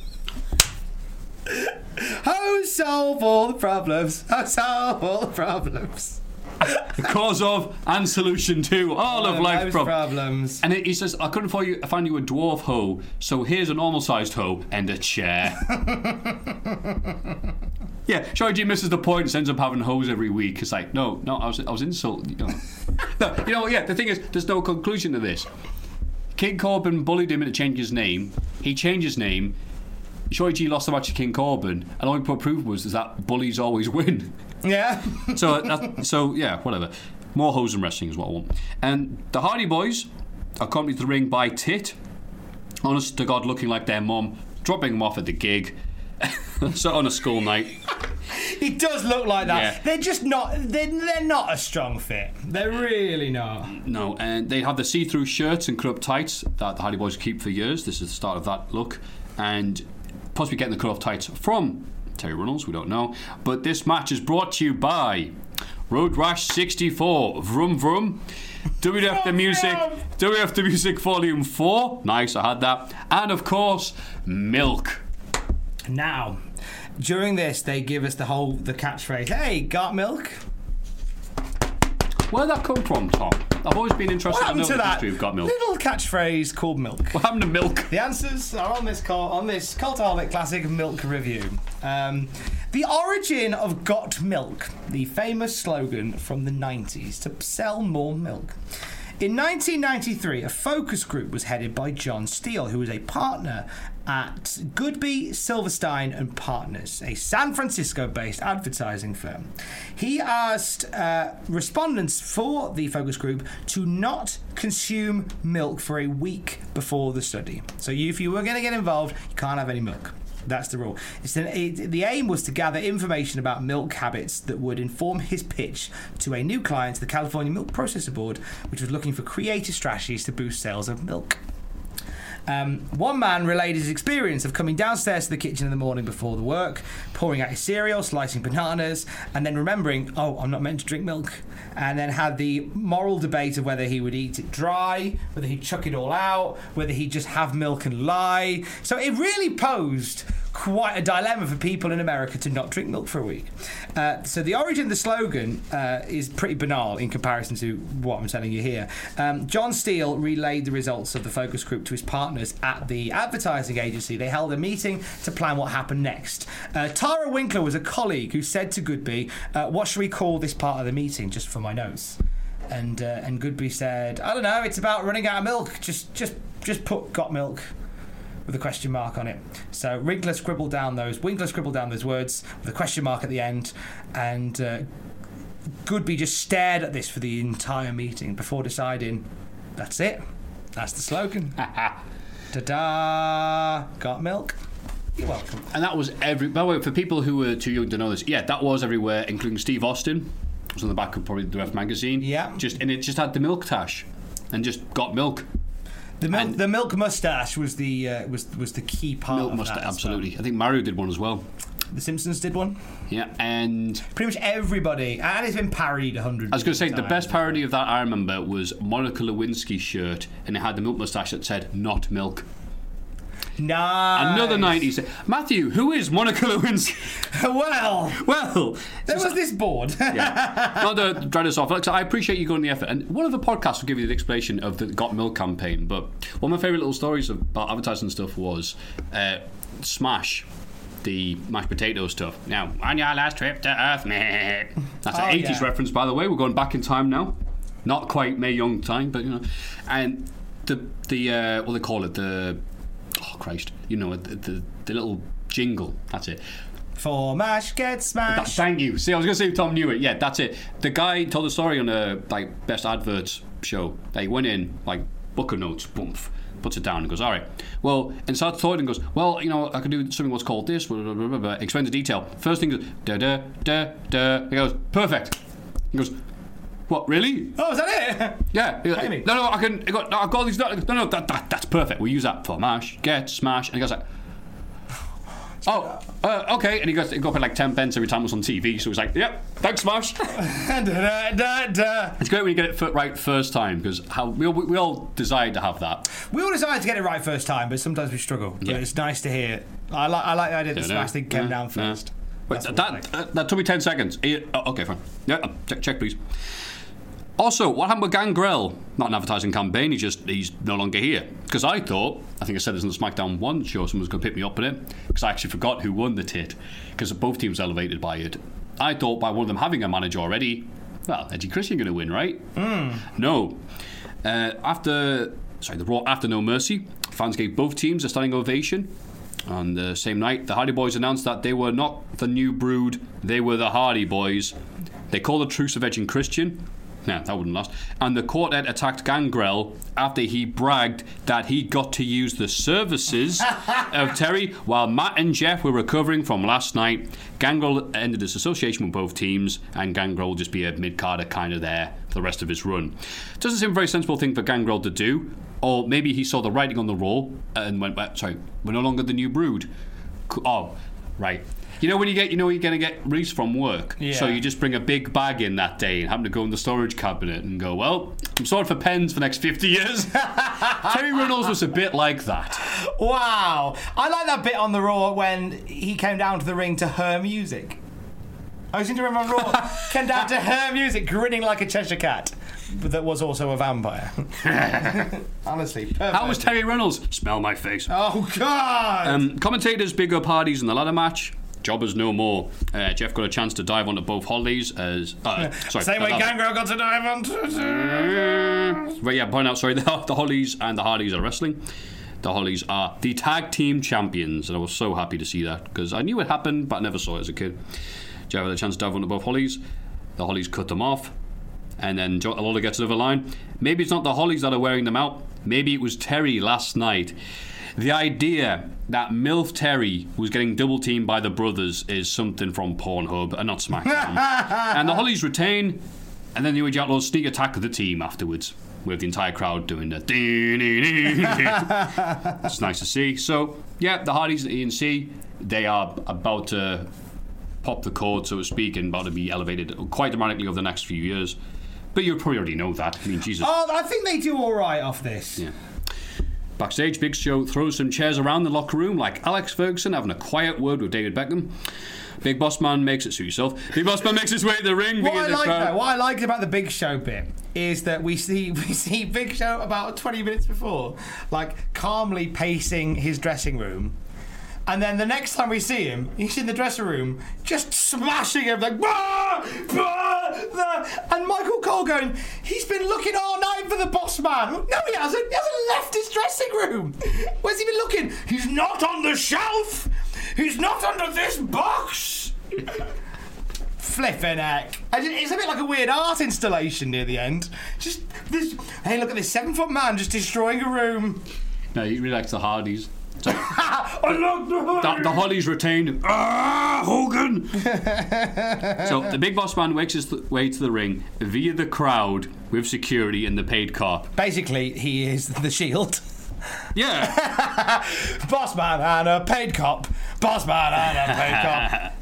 Hose solve all the problems. Hose solve all the problems. The cause of and solution to all of All life those prob- problems. And he says, I couldn't find you, find you a dwarf hoe, so here's a normal sized hoe and a chair. yeah, G misses the point, ends up having hoes every week. It's like, no, no, I was, I was insulted. You know. no, you know, yeah, the thing is, there's no conclusion to this. King Corbin bullied him into changing his name. He changed his name. G lost the match to King Corbin, and all he put proof was is that bullies always win. Yeah. so that, so yeah, whatever. More hoes and wrestling is what I want. And the Hardy Boys, accompanied to the ring by Tit, honest to God, looking like their mum, dropping them off at the gig. so on a school night. He does look like that. Yeah. They're just not. They're, they're not a strong fit. They're really not. No, and they have the see-through shirts and cut-up tights that the Hardy Boys keep for years. This is the start of that look, and possibly getting the cut-off tights from Terri Runnels. We don't know, but this match is brought to you by Road Rash 64. Vroom vroom. WWF the music. WWF the music volume four. Nice, I had that, and of course, milk. Now, during this, they give us the whole the catchphrase. Hey, got milk? Where'd that come from, Tom? I've always been interested What happened to the that history of got milk. little catchphrase called milk? What happened to milk? The answers are on this call, on this cultaholic classic milk review. Um, the origin of "Got Milk," the famous slogan from the '90s to sell more milk. In 1993, a focus group was headed by Jon Steel, who was a partner at Goodby, Silverstein and Partners, a San Francisco-based advertising firm. He asked uh, respondents for the focus group to not consume milk for a week before the study. So if you were going to get involved, you can't have any milk. That's the rule. An, it, the aim was to gather information about milk habits that would inform his pitch to a new client, the California Milk Processor Board, which was looking for creative strategies to boost sales of milk. Um, one man relayed his experience of coming downstairs to the kitchen in the morning before the work, pouring out his cereal, slicing bananas, and then remembering, oh, I'm not meant to drink milk. And then had the moral debate of whether he would eat it dry, whether he'd chuck it all out, whether he'd just have milk and lie. So it really posed quite a dilemma for people in America to not drink milk for a week. Uh, so the origin of the slogan uh, is pretty banal in comparison to what I'm telling you here. Um, Jon Steel relayed the results of the focus group to his partners at the advertising agency. They held a meeting to plan what happened next. Uh, Tara Winkler was a colleague who said to Goodby, uh, "What should we call this part of the meeting?" Just for my notes. And uh, and Goodby said, "I don't know. It's about running out of milk. Just just just put got milk." With a question mark on it. So Winkler scribbled down those Winkler scribbled down those words with a question mark at the end, and uh, Goodby just stared at this for the entire meeting before deciding, that's it, that's the slogan. Ta-da! Got milk. You're welcome. And that was every. By the way, for people who were too young to know this, yeah, that was everywhere, including Steve Austin. It was on the back of probably the Ref magazine. Yeah. Just and it just had the milk tash, and just got milk. The milk, the milk mustache was the uh, was was the key part. Milk of must that as well. absolutely. I think Mario did one as well. The Simpsons did one. Yeah, and Pretty much everybody, and it's been parodied a hundred. I was going to say the best parody of that I remember was Monica Lewinsky's shirt, and it had the milk mustache that said "Not milk." Nice. Another nineties. Matthew, who is Monica Lewinsky? well, well, there was this board. yeah. Not to drag us off. So I appreciate you going the effort. And one of the podcasts will give you the explanation of the Got Milk campaign. But one of my favourite little stories about advertising stuff was uh, Smash. The mashed potato stuff. Now, on your last trip to Earth, mate. That's Oh, an 80s yeah. reference, by the way. We're going back in time now. Not quite Mae Young time, but you know. And the, the uh, what do they call it? The, oh Christ, you know, the, the, the little jingle. That's it. For mash get That, smashed. thank you. See, I was going to say Tom knew it. Yeah, that's it. The guy told a story on a like best adverts show. They went in like book booker notes, boom, puts it down and goes, all right. Well, and starts thought and goes, well, you know, I could do something what's called this. Blah, blah, blah, blah, blah. Explain the detail. First thing is da da da da. He goes, perfect. He goes, what? Really? Oh, is that it? Yeah. No, no, I can. I got, no, I've got these. No, no, that, that, that's perfect. We use that for mash, get, smash, and he goes like. Oh, uh, okay. And he goes, he got paid like 10 pence every time it was on TV. So he's like, yep, thanks, Smash. da, da, da, da. it's great when you get it right first time because how we all, we all desire to have that. We all decided to get it right first time, but sometimes we struggle. Yeah. But it's nice to hear. I like I like the idea that Smash thing came down first. Wait, that, that, that took me 10 seconds. Oh, okay, fine. Yeah, check, check, please. Also, what happened with Gangrel? Not an advertising campaign, he's just, he's no longer here. Because I thought, I think I said this on the SmackDown 1 show, someone was going to pick me up on it, because I actually forgot who won the tit, because both teams elevated by it. I thought by one of them having a manager already, well, Edge and Christian going to win, right? No. Uh, after, sorry, the Raw after No Mercy, fans gave both teams a standing ovation. On the same night, the Hardy Boys announced that they were not the new brood, they were the Hardy Boys. They called a truce of Edge and Christian. Nah, that wouldn't last. And the quartet attacked Gangrel after he bragged that he got to use the services of Terri while Matt and Jeff were recovering from last night. Gangrel ended his association with both teams, and Gangrel will just be a mid carder kind of there for the rest of his run. Doesn't seem a very sensible thing for Gangrel to do, or maybe he saw the writing on the wall and went, "Well, sorry, we're no longer the new brood. Oh, right. You know when you get, you know, you're going to get released from work, Yeah. so you just bring a big bag in that day and happen to go in the storage cabinet and go, well, I'm sorted for pens for the next 50 years. Terry Reynolds was a bit like that. Wow, I like that bit on the Raw when he came down to the ring to her music. I seem to remember Raw came down to her music, grinning like a Cheshire cat, but that was also a vampire. Honestly, perfect. How was Terry Reynolds? Smell my face. Oh God! Um, commentators big up Hardy's in the ladder match. Jobbers no more. Uh, Jeff got a chance to dive onto both Hollies as. Uh, sorry, Same way Gangrel got to dive on. But yeah, point out, sorry, the, the Hollies and the Hardys are wrestling. The Hollies are the tag team champions, and I was so happy to see that because I knew it happened, but I never saw it as a kid. Jeff had a chance to dive onto both Hollies. The Hollies cut them off, and then Jo- Lola gets another line. Maybe it's not the Hollies that are wearing them out. Maybe it was Terri last night. The idea that MILF Terri was getting double teamed by the brothers is something from Pornhub and not SmackDown. and the Hollies retain, and then the New Age Outlaws sneak attack the team afterwards, with the entire crowd doing the. it's nice to see. So, yeah, the Hardys at ENC, they are about to pop the cord, so to speak, and about to be elevated quite dramatically over the next few years. But you probably already know that. I mean, Jesus. Oh, I think they do all right off this. Yeah. Backstage, Big Show throws some chairs around the locker room like Alex Ferguson having a quiet word with David Beckham. Big Boss Man makes it suit yourself. Big Boss Man makes his way to the ring. What I like though, what I liked about the Big Show bit is that we see we see Big Show about 20 minutes before, like calmly pacing his dressing room. And then the next time we see him, he's in the dressing room, just smashing him like, bah, bah, and Michael Cole going, he's been looking all night for the boss man. No, he hasn't. He hasn't left his dressing room. Where's he been looking? He's not on the shelf. He's not under this box. Flipping heck. It's a bit like a weird art installation near the end. Just this. Hey, look at this seven foot man just destroying a room. No, he really likes the Hardys. Unlock the The, the Holly's retained. Ah, Hogan! so the big boss man makes his th- way to the ring via the crowd with security and the paid cop. Basically, he is the shield. Yeah. Boss man and a paid cop. Boss man and a paid cop.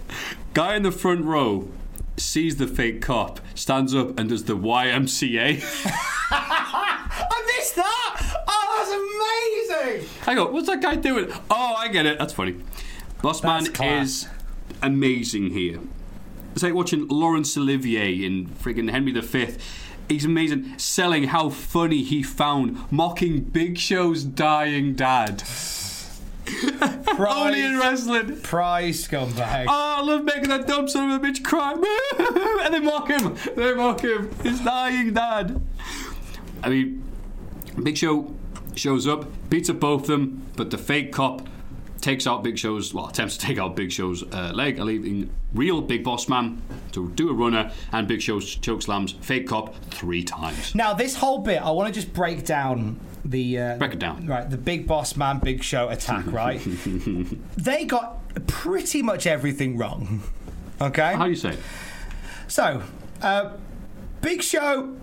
Guy in the front row sees the fake cop, stands up and does the YMCA. I missed that! Oh, that's amazing! I go, what's that guy doing? Oh, I get it. That's funny. Boss Man class. is amazing here. It's like watching Laurence Olivier in friggin' Henry V. He's amazing, selling how funny he found mocking Big Show's dying dad. Only in wrestling. Prize scumbag. Oh, I love making that dumb son of a bitch cry. and they mock him. They mock him. His dying dad. I mean, Big Show shows up, beats up both of them, but the fake cop takes out Big Show's, well, attempts to take out Big Show's uh, leg, leaving real Big Boss Man to do a runner, and Big Show choke slams fake cop three times. Now, this whole bit, I want to just break down the uh, Break it down. right the big boss man, big show attack. Right, they got pretty much everything wrong. Okay, How do you say? it? so uh, Big Show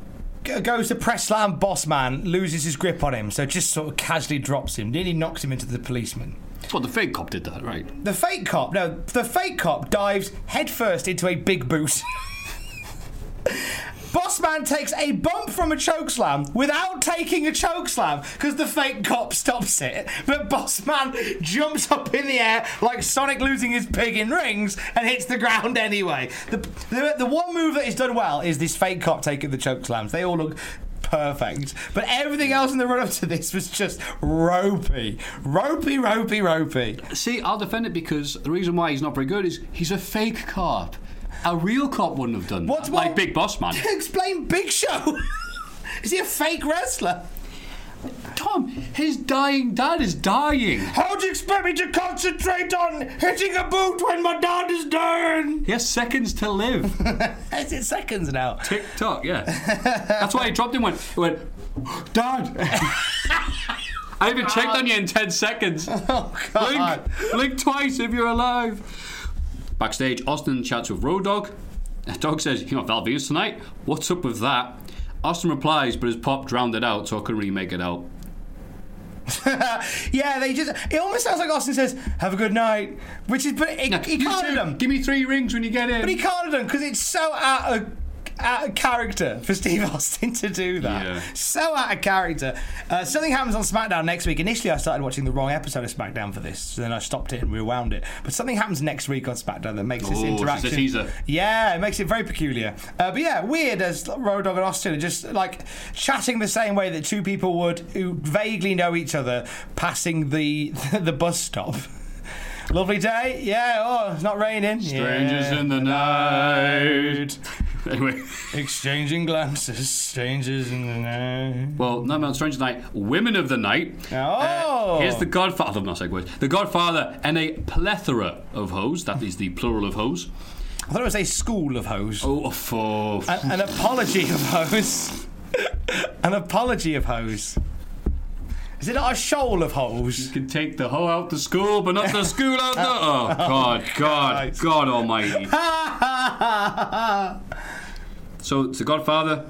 goes to press slam boss man, loses his grip on him, so just sort of casually drops him, nearly knocks him into the policeman. Well, the fake cop did that, right? The fake cop, no, the fake cop dives headfirst into a big boot. Bossman takes a bump from a chokeslam without taking a chokeslam because the fake cop stops it. But Bossman jumps up in the air like Sonic losing his pig in rings and hits the ground anyway. The, the, the one move that is done well is this fake cop taking the chokeslams. They all look perfect. But everything else in the run up to this was just ropey. Ropey, ropey, ropey. See, I'll defend it because the reason why he's not very good is he's a fake cop. A real cop wouldn't have done What's that. Like wrong- Big Boss Man. Explain Big Show. is he a fake wrestler? Tom, his dying dad is dying. How do you expect me to concentrate on hitting a boot when my dad is dying? He has seconds to live. Is it seconds now? Tick tock, yeah. That's why he dropped him. Went, he went, Dad. I haven't checked on you in ten seconds. Oh God! Blink, blink twice if you're alive. Backstage, Austin chats with Road Dogg. Dogg says, "You know Val Venis tonight? What's up with that?" Austin replies, but his pop drowned it out, so I couldn't really make it out. yeah, they just. It almost sounds like Austin says, "Have a good night," which is, but it, he You can't two, have. Give me three rings when you get in. But he can't have done because it's so out of, out of character for Steve Austin to do that. Yeah. So out of character. Uh, something happens on SmackDown next week. Initially, I started watching the wrong episode of SmackDown for this, so then I stopped it and rewound it. But something happens next week on SmackDown that makes this Oh, it's interaction. a teaser. Yeah, it makes it very peculiar. Uh, but yeah, weird as Road Dogg and Austin are just like chatting the same way that two people would who vaguely know each other passing the the bus stop. Lovely day. Yeah. Oh, it's not raining. Strangers Yeah. in the night. Anyway, Exchanging glances. Strangers in the night. well, no, no, Strange Night, Women of the Night. Oh. Uh, here's the Godfather. I'm not. The Godfather and a plethora of hoes. That is the plural of hoes. I thought it was a school of hoes. Oh, for An, an apology of hoes. an apology of hoes. Is it not a shoal of holes? You can take the hoe out the school, but not the school out the. Oh God, God, God Almighty! So it's the Godfather,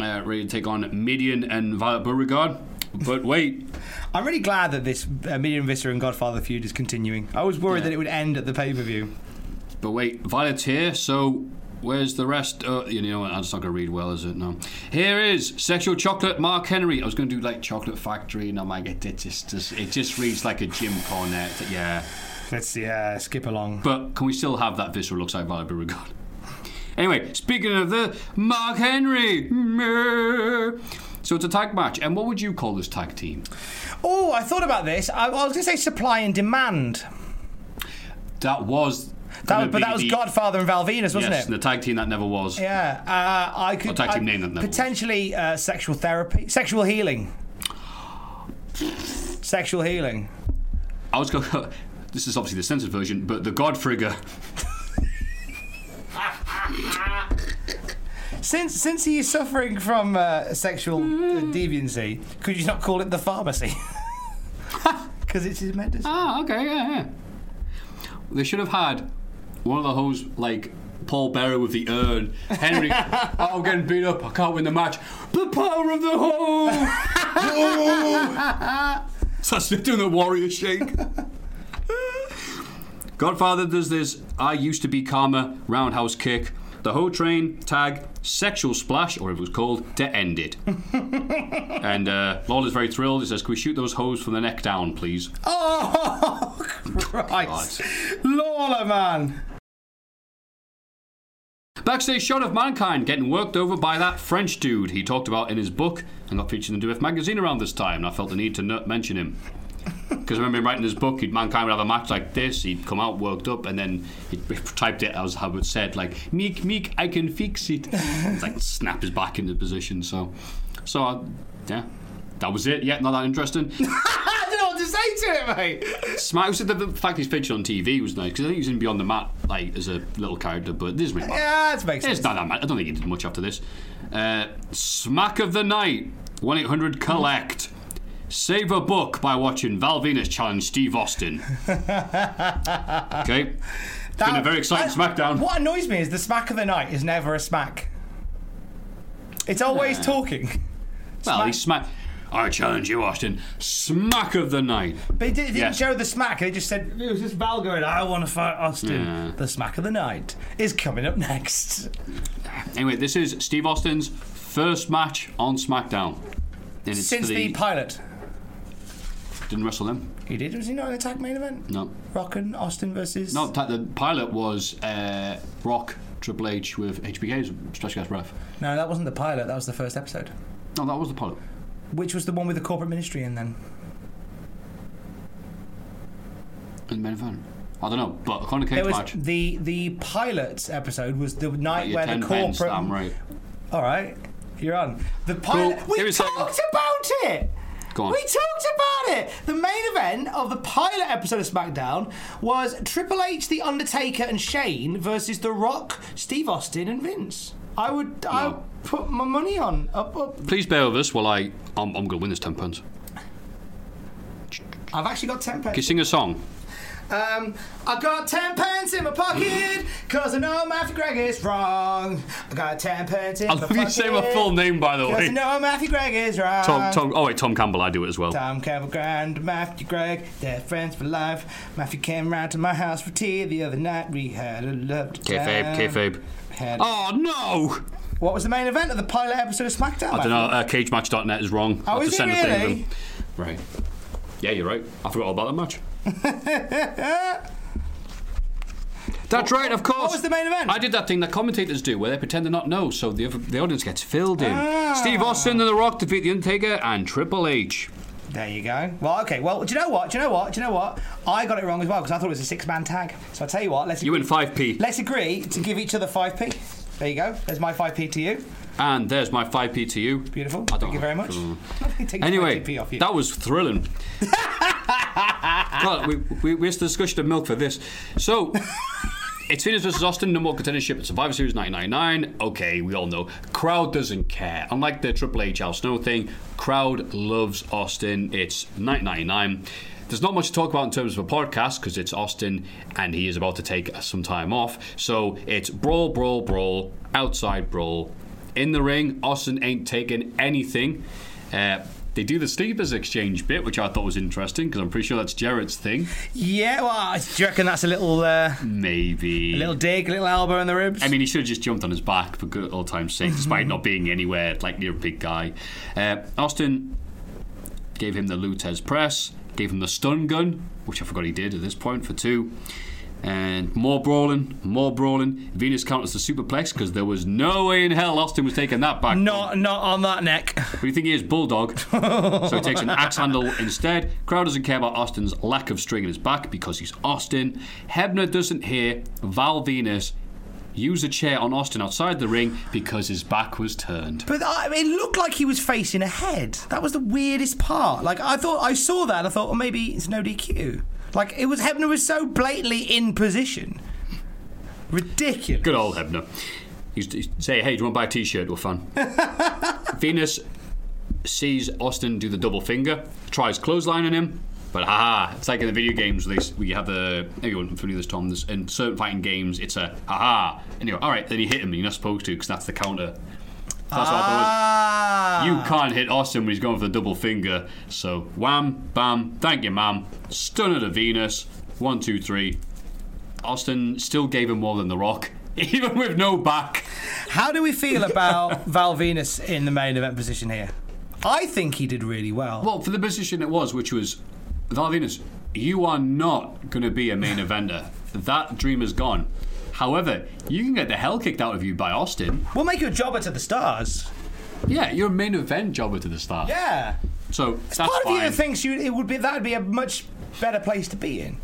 uh, ready to take on Mideon and Violet Beauregard. But wait, I'm really glad that this uh, Mideon Viscera and Godfather feud is continuing. I was worried that it would end at the pay per view. but wait, Violet's here. So where's the rest? Uh, you know, what, that's not gonna read well, is it? No. Here is sexual chocolate. Mark Henry. I was gonna do like Chocolate Factory, and I'm like, it, it just, it just reads like a Jim Cornette. Yeah. Let's yeah, skip along. But can we still have that visceral looks like Violet Beauregard? Anyway, speaking of the Mark Henry, so it's a tag match, and what would you call this tag team? Oh, I thought about this. I, I was going to say supply and demand. That was, That was, but that was the- Godfather and Val Venis, wasn't yes, it? the tag team that never was. Yeah, uh, I could. Or tag team I- name that never was. potentially uh, sexual therapy, sexual healing, sexual healing. I was going. This is obviously the censored version, but the Godfrigger. Since since he is suffering from uh, sexual uh, deviancy, could you not call it the pharmacy? Because it's his medicine. Ah, okay, yeah, yeah. They should have had one of the hosts like Paul Bearer with the urn. Henry, oh, I'm getting beat up. I can't win the match. The power of the home. Starts doing the warrior shake. Godfather does this. I used to be Karma roundhouse kick. The whole train tag sexual splash, or it was called, to end it. and uh, Lawler's very thrilled. He says, "Can we shoot those hoes from the neck down, please?" Oh, Christ. Lawler, man. Backstage shot of Mankind getting worked over by that French dude he talked about in his book and got featured in the WF magazine around this time, and I felt the need to n- mention him. Because I remember him writing his book, he'd, Mankind would have a match like this, he'd come out worked up, and then he typed it as it said, like, Meek, Meek, I can fix it. like, snap his back into position, so. So, uh, yeah. That was it. Yeah, not that interesting. I don't know what to say to it, mate. Smack. said The, the fact he's featured on TV was nice because I think he's in Beyond the Mat like as a little character, but this is really. Yeah, that makes sense. It's not that bad. I don't think he did much after this. Uh, Smack of the night. One eight hundred collect. Save a book by watching Val Venis challenge Steve Austin. okay. It's been a very exciting SmackDown. What annoys me is the smack of the night is never a smack. It's always Yeah. talking. Well, he smack. I challenge you, Austin. Smack of the night. But he didn't Yes. show the smack. They just said it was just Val going, "I want to fight Austin." Yeah. The smack of the night is coming up next. Anyway, this is Steve Austin's first match on SmackDown. Since for the pilot, didn't wrestle them. he did. Was he not in a tag main event? No. Rock and Austin versus. No, the pilot was uh, Rock Triple H with HBK's special guest ref. No, that wasn't the pilot. That was the first episode. No, that was the pilot. Which was the one with the corporate ministry in then? In the main event. I don't know, but according to There Cage was Match, the the pilot episode was the night where 10 the pence, corporate. I'm right. All right, you're on the pilot. Cool. We me a talked about it. Go on. We talked about it. The main event of the pilot episode of SmackDown was Triple H, The Undertaker, and Shane versus The Rock, Steve Austin, and Vince. I would No. would put my money on up up. Please bear with us while I. I'm, I'm going to win this 10 pence. I've actually got ten Can you pence. sing a song? Um, I got ten pence in my pocket cause I know Matthew Gregg is wrong. I got ten pence in I my love pocket. you say my full name, by the Cause I way. know Matthew Gregg is wrong. Tom, Tom, oh, wait, Tom Campbell, I do it as well. Tom Campbell Grand, Matthew Gregg, they're friends for life. Matthew came round to my house for tea the other night. We had a lovely Kayfabe, kayfabe. Had- Oh, no! What was the main event of the pilot episode of SmackDown? I don't know, uh, cagematch.net is wrong. Oh, is send it really? Right. Yeah, you're right. I forgot all about that match. That's right, of course. What was the main event? I did that thing that commentators do, where they pretend to not know, so the, the audience gets filled in. Ah. Steve Austin and The Rock defeat The Undertaker and Triple H. There you go. Well, okay. Well, do you know what? Do you know what? Do you know what? I got it wrong as well because I thought it was a six-man tag. So I tell you what. Let's You win 5p. let's agree to give each other five p. There you go. There's my five p to you. And there's my 5p to you. Beautiful. I don't Thank you very much. Uh, Take Anyway, that was thrilling. God, we, we, we the discussion of milk for this. So, it's Venis versus Austin, number one contendership at Survivor Series 1999. Okay, we all know. Crowd doesn't care. Unlike the Triple H Al Snow thing, crowd loves Austin. It's 1999. There's not much to talk about in terms of a podcast because it's Austin and he is about to take some time off. So it's brawl, brawl, brawl, outside brawl. In the ring, Austin ain't taking anything. Uh, they do the sleepers exchange bit, which I thought was interesting because I'm pretty sure that's Jarrett's thing. yeah. Well, do you reckon that's a little, uh, Maybe. a little dig, a little elbow in the ribs? I mean, he should have just jumped on his back for good old time's sake, despite not being anywhere like near a big guy. Uh, Austin gave him the Lou Thesz press, gave him the stun gun, which I forgot he did at this point for two. And more brawling, more brawling. Venis counters the superplex because there was no way in hell Austin was taking that back. not, not on that neck. What do you think he is, Bulldog? so he takes an axe handle instead. Crowd doesn't care about Austin's lack of string in his back because he's Austin. Hebner doesn't hear Val Venis use a chair on Austin outside the ring because his back was turned. But I, it looked like he was facing ahead. That was the weirdest part. Like I thought, I saw that. and I thought, well, maybe it's no DQ. Like it was Hebner was so blatantly in position. Ridiculous. Good old Hebner. He's, he's say, hey, do you want to buy a t-shirt? We're fun. Venis sees Austin do the double finger, tries clotheslining him. But haha, it's like in the video games where they, we have the everyone familiar with this Tom. There's, in certain fighting games, it's a haha, and you go, all right, then you hit him. You're not supposed to because that's the counter. That's what I thought. Ah. You can't hit Austin when he's going for the double finger. So wham, bam, thank you, ma'am. Stunner to Venis. One, two, three. Austin still gave him more than The Rock, even with no back. How do we feel about Val Venis in the main event position here? I think he did really well. Well, for the position it was, which was Venis, you are not going to be a main eventer. That dream is gone. However, you can get the hell kicked out of you by Austin. We'll make you a jobber to the stars. Yeah, you're a main event jobber to the stars. Yeah. So It's that's part of you fine. that thinks you it would be that would be a much better place to be in.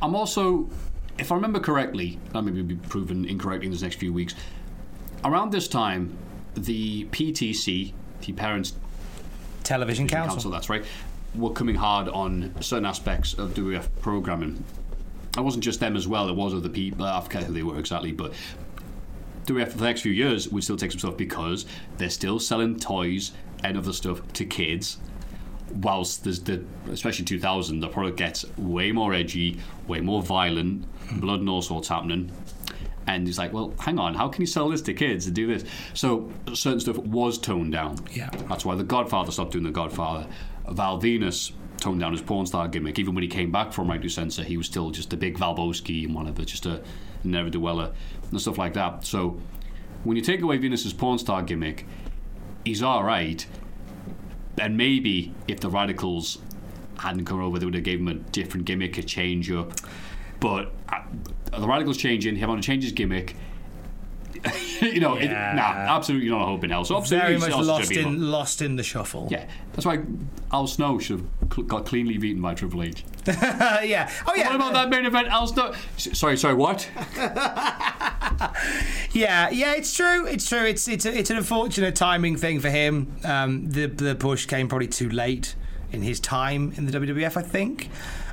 I'm also, if I remember correctly, I may be proven incorrect in the next few weeks. Around this time, the PTC, the Parents Television Council. Council. that's right, were coming hard on certain aspects of WF programming. It wasn't just them as well; it was other people. I forget who they were exactly, but WF for the next few years would still take some stuff because they're still selling toys and other stuff to kids. Whilst there's the, especially 2000, the product gets way more edgy, way more violent, blood and all sorts happening. And he's like, well, hang on, how can you sell this to kids and do this? So certain stuff was toned down. Yeah. That's why The Godfather stopped doing The Godfather. Val Venis toned down his porn star gimmick. Even when he came back from Right to Censor, he was still just a big Valbowski and whatever, just a never do and stuff like that. So when you take away Venis's porn star gimmick, he's all right. And maybe if the Radicalz hadn't come over, they would have gave him a different gimmick, a change up. But uh, the Radicalz changing, him on to change his gimmick. you know, it, nah, absolutely not a hope in hell. So absolutely, Very much lost in lost in the shuffle. Yeah, that's why Al Snow should have got cleanly beaten by Triple H. Yeah. Oh yeah. What about that main event, Al Snow? Sorry, sorry, what? Yeah, yeah, it's true. It's true. It's it's a, it's an unfortunate timing thing for him. Um, the the push came probably too late in his time in the WWF, I think,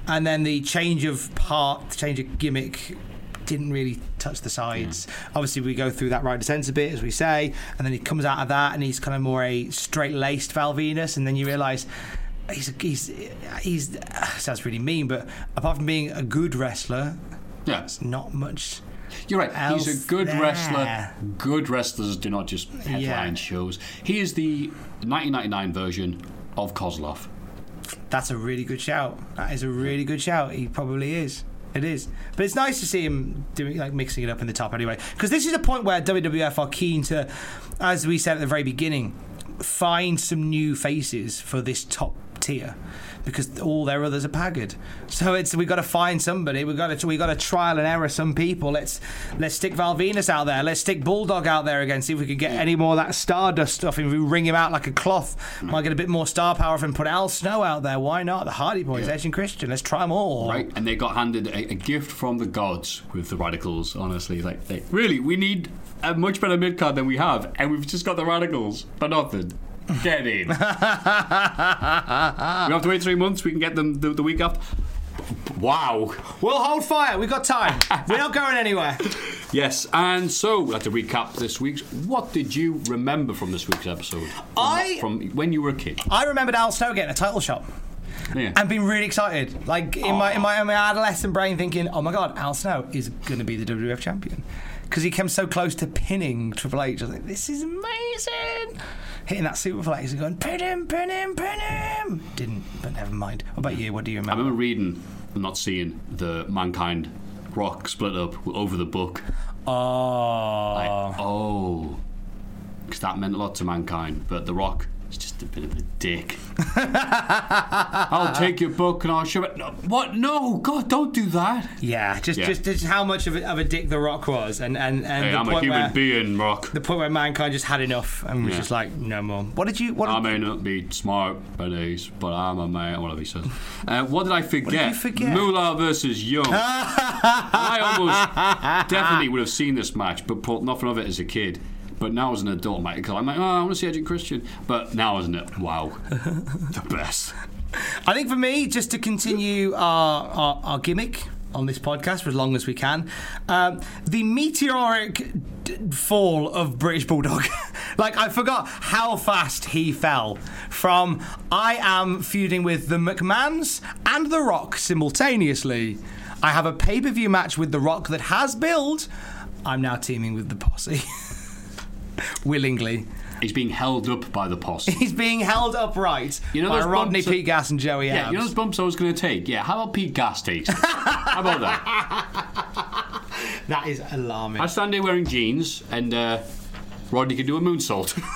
and then the change of part, the change of gimmick. Didn't really touch the sides. Obviously, we go through that right a bit, as we say, and then he comes out of that, and he's kind of more a straight-laced Val Venis, and then you realise he's he's he's sounds really mean, but apart from being a good wrestler, Yeah, it's not much. you're right. He's a good there. wrestler. Good wrestlers do not just headline Yeah. shows. He is the 1999 version of Kozlov. That's a really good shout. That is a really good shout. He probably is. It is. But it's nice to see him doing like mixing it up in the top anyway. Because this is a point where WWF are keen to, as we said at the very beginning, find some new faces for this top tier. Because all their others are pagged, so it's we've got to find somebody. We got to we got to trial and error some people. Let's let's stick Val Venis out there. Let's stick Bulldog out there again. See if we can get any more of that Stardust stuff. If we wring him out like a cloth, might get a bit more star power. If we put Al Snow out there, why not? The Hardy Boys, Edge and Christian. Let's try them all. Right, and they got handed a, a gift from the gods with the Radicalz. Honestly, like they, really, we need a much better mid card than we have, and we've just got the Radicalz for nothing. Get in. we have to wait three months. We can get them the, the week after. Wow. We'll hold fire. We've got time. We're not going anywhere. Yes, and so we have to recap this week's. What did you remember from this week's episode? From, I- from when you were a kid. I remembered Al Snow getting a title shot. Yeah. and being really excited. Like in my, in my in my adolescent brain, thinking, "Oh my god, Al Snow is going to be the WWF champion," because he came so close to pinning Triple H. I was like, "This is amazing!" Hitting that superplex and going, "Pin him, pin him, pin him." Didn't, but never mind. What about you? What do you remember? I remember? reading and not seeing the mankind rock split up over the book. Oh, Like, oh, because that meant a lot to mankind. But the Rock is just a bit of a dick. I'll take your book and I'll show it. No, what? No, God, don't do that. yeah. Just, Yeah. just, just how much of a, of a dick the Rock was, and and and Hey, the I'm a point human where being, Rock. the point where mankind just had enough and was Yeah. just like, no more. What did you? What did I may not be smart by days, but I'm a man. Whatever he says. Uh, what did I forget? you forget? Moolah versus Young. I almost definitely would have seen this match, but thought nothing of it as a kid. But now as an adult, I'm I'm like, oh, I want to see Edge and Christian. But now, isn't it? Wow, the best. I think for me, just to continue our, our, our gimmick on this podcast for as long as we can, um, the meteoric d- fall of British Bulldog. like I forgot how fast he fell from I am feuding with the McMahons and The Rock simultaneously. I have a pay per view match with The Rock that has build. I'm now teaming with the posse. Willingly. He's being held up by the posse. He's being held upright You know by those Rodney bumps Pete Gas and Joey Abs. Yeah, Abs. you know those bumps I was going to take? Yeah, how about Pete Gas takes it? How about that? that is alarming. I stand here wearing jeans and uh, Rodney can do a moonsault.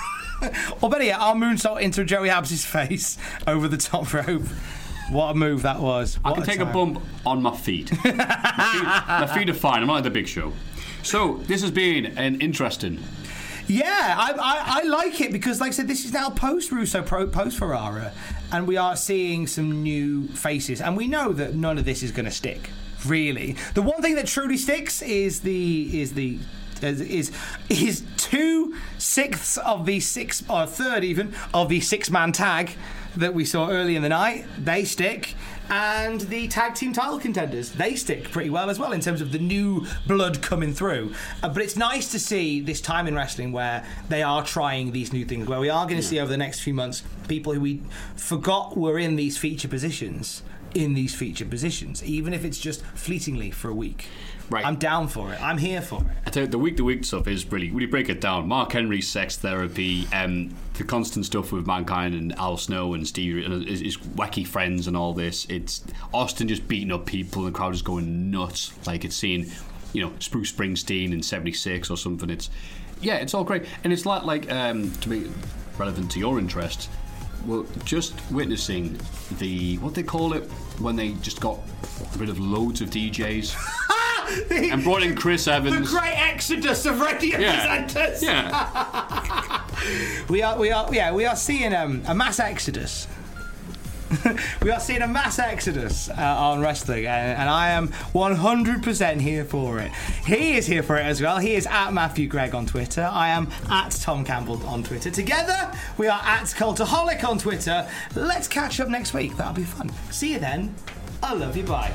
Or better yet, I'll moonsault into Joey Abs' face over the top rope. What a move that was. I What can take a bump on my feet. my, feet my feet are fine. I'm not at the big show. So, this has been an interesting. Yeah, I, I, I like it because, like I said, this is now post Russo, post Ferrara, and we are seeing some new faces, and we know that none of this is going to stick. Really, the one thing that truly sticks is the is the is is, two sixths of the six or third even of the six man tag that we saw early in the night. They stick. And the tag team title contenders, they stick pretty well as well in terms of the new blood coming through. Uh, but it's nice to see this time in wrestling where they are trying these new things, where we are going to see over the next few months people who we forgot were in these feature positions in these featured positions, even if it's just fleetingly for a week. Right. I'm down for it. I'm here for it. I tell you, the week to week stuff is really, when you break it down, Mark Henry's sex therapy, um, the constant stuff with Mankind and Al Snow and Steve, and his, his wacky friends and all this. It's Austin just beating up people, and the crowd is going nuts. Like it's seeing, you know, Bruce Springsteen in 76 or something. It's, yeah, it's all great. And it's like, like um, to be relevant to your interests, well, just witnessing the, what they call it, when they just got rid of loads of DJs. and brought in Chris Evans. The great exodus of radio Yeah. presenters. Yeah. We are, we are, yeah, we are seeing um, a mass exodus. we are seeing a mass exodus uh, on wrestling, and, and I am 100% here for it. He is here for it as well. He is at Matthew Gregg on Twitter. I am at Tom Campbell on Twitter. Together, we are at Cultaholic on Twitter. Let's catch up next week. That'll be fun. See you then. I love you. Bye.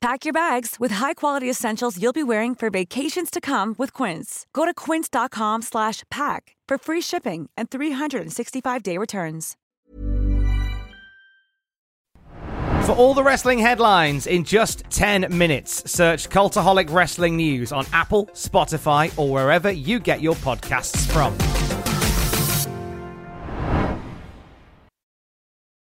Pack your bags with high-quality essentials you'll be wearing for vacations to come with Quince. Go to quince.com slash pack for free shipping and 365-day returns. For all the wrestling headlines in just 10 minutes, search Cultaholic Wrestling News on Apple, Spotify, or wherever you get your podcasts from.